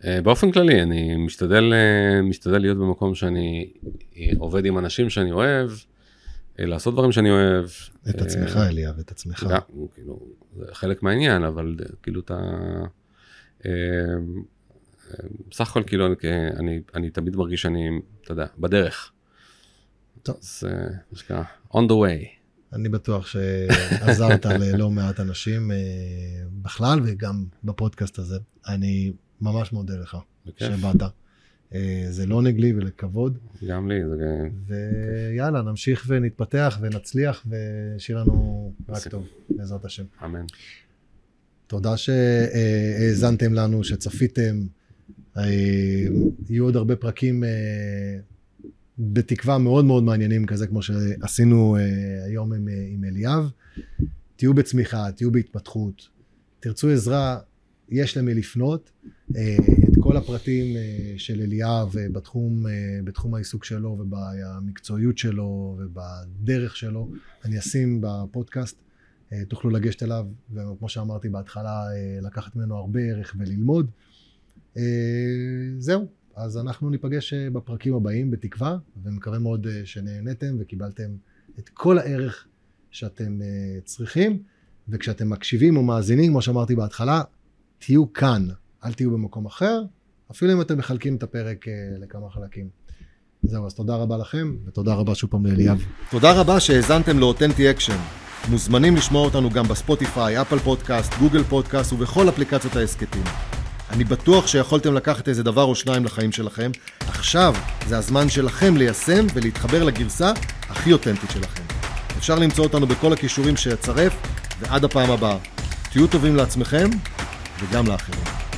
אה, באופן כללי, אני משתדל, אה, משתדל להיות במקום שאני אה, עובד עם אנשים שאני אוהב, לעשות דברים שאני אוהב. את עצמך, אליאב, את עצמך. גם, כאילו, זה חלק מהעניין, אבל כאילו אתה... בסך הכל כאילו אני, אני, אני תמיד מרגיש שאני, אתה יודע, בדרך. טוב. אז מה שנקרא, on the way. אני בטוח שעזרת ללא מעט אנשים בכלל וגם בפודקאסט הזה. אני ממש מודה לך שבאת. אה, זה לעונג לי ולכבוד. גם לי. זה... ויאללה, נמשיך ונתפתח ונצליח ושיהיה לנו רק טוב, בעזרת השם. אמן. תודה שהאזנתם לנו, שצפיתם. אה, יהיו עוד הרבה פרקים אה, בתקווה מאוד מאוד מעניינים כזה, כמו שעשינו היום עם, עם אליאב. תהיו בצמיחה, תהיו בהתפתחות. תרצו עזרה, יש למי לפנות. אה, את כל הפרטים אה, של אליאב אה, בתחום, בתחום העיסוק שלו ובמקצועיות שלו ובדרך שלו, אני אשים בפודקאסט. תוכלו לגשת אליו, וכמו שאמרתי בהתחלה, לקחת ממנו הרבה ערך וללמוד. זהו, אז אנחנו ניפגש בפרקים הבאים בתקווה, ומקווה מאוד שנהנתם וקיבלתם את כל הערך שאתם צריכים, וכשאתם מקשיבים או מאזינים, כמו שאמרתי בהתחלה, תהיו כאן, אל תהיו במקום אחר, אפילו אם אתם מחלקים את הפרק לכמה חלקים. זהו, אז תודה רבה לכם, ותודה רבה שוב פעם לאליאב. תודה רבה שהאזנתם לאותנטי אקשן. מוזמנים לשמוע אותנו גם בספוטיפיי, אפל פודקאסט, גוגל פודקאסט ובכל אפליקציות ההסכתים. אני בטוח שיכולתם לקחת איזה דבר או שניים לחיים שלכם. עכשיו זה הזמן שלכם ליישם ולהתחבר לגרסה הכי אותנטית שלכם. אפשר למצוא אותנו בכל הקישורים שאצרף, ועד הפעם הבאה. תהיו טובים לעצמכם וגם לאחרים.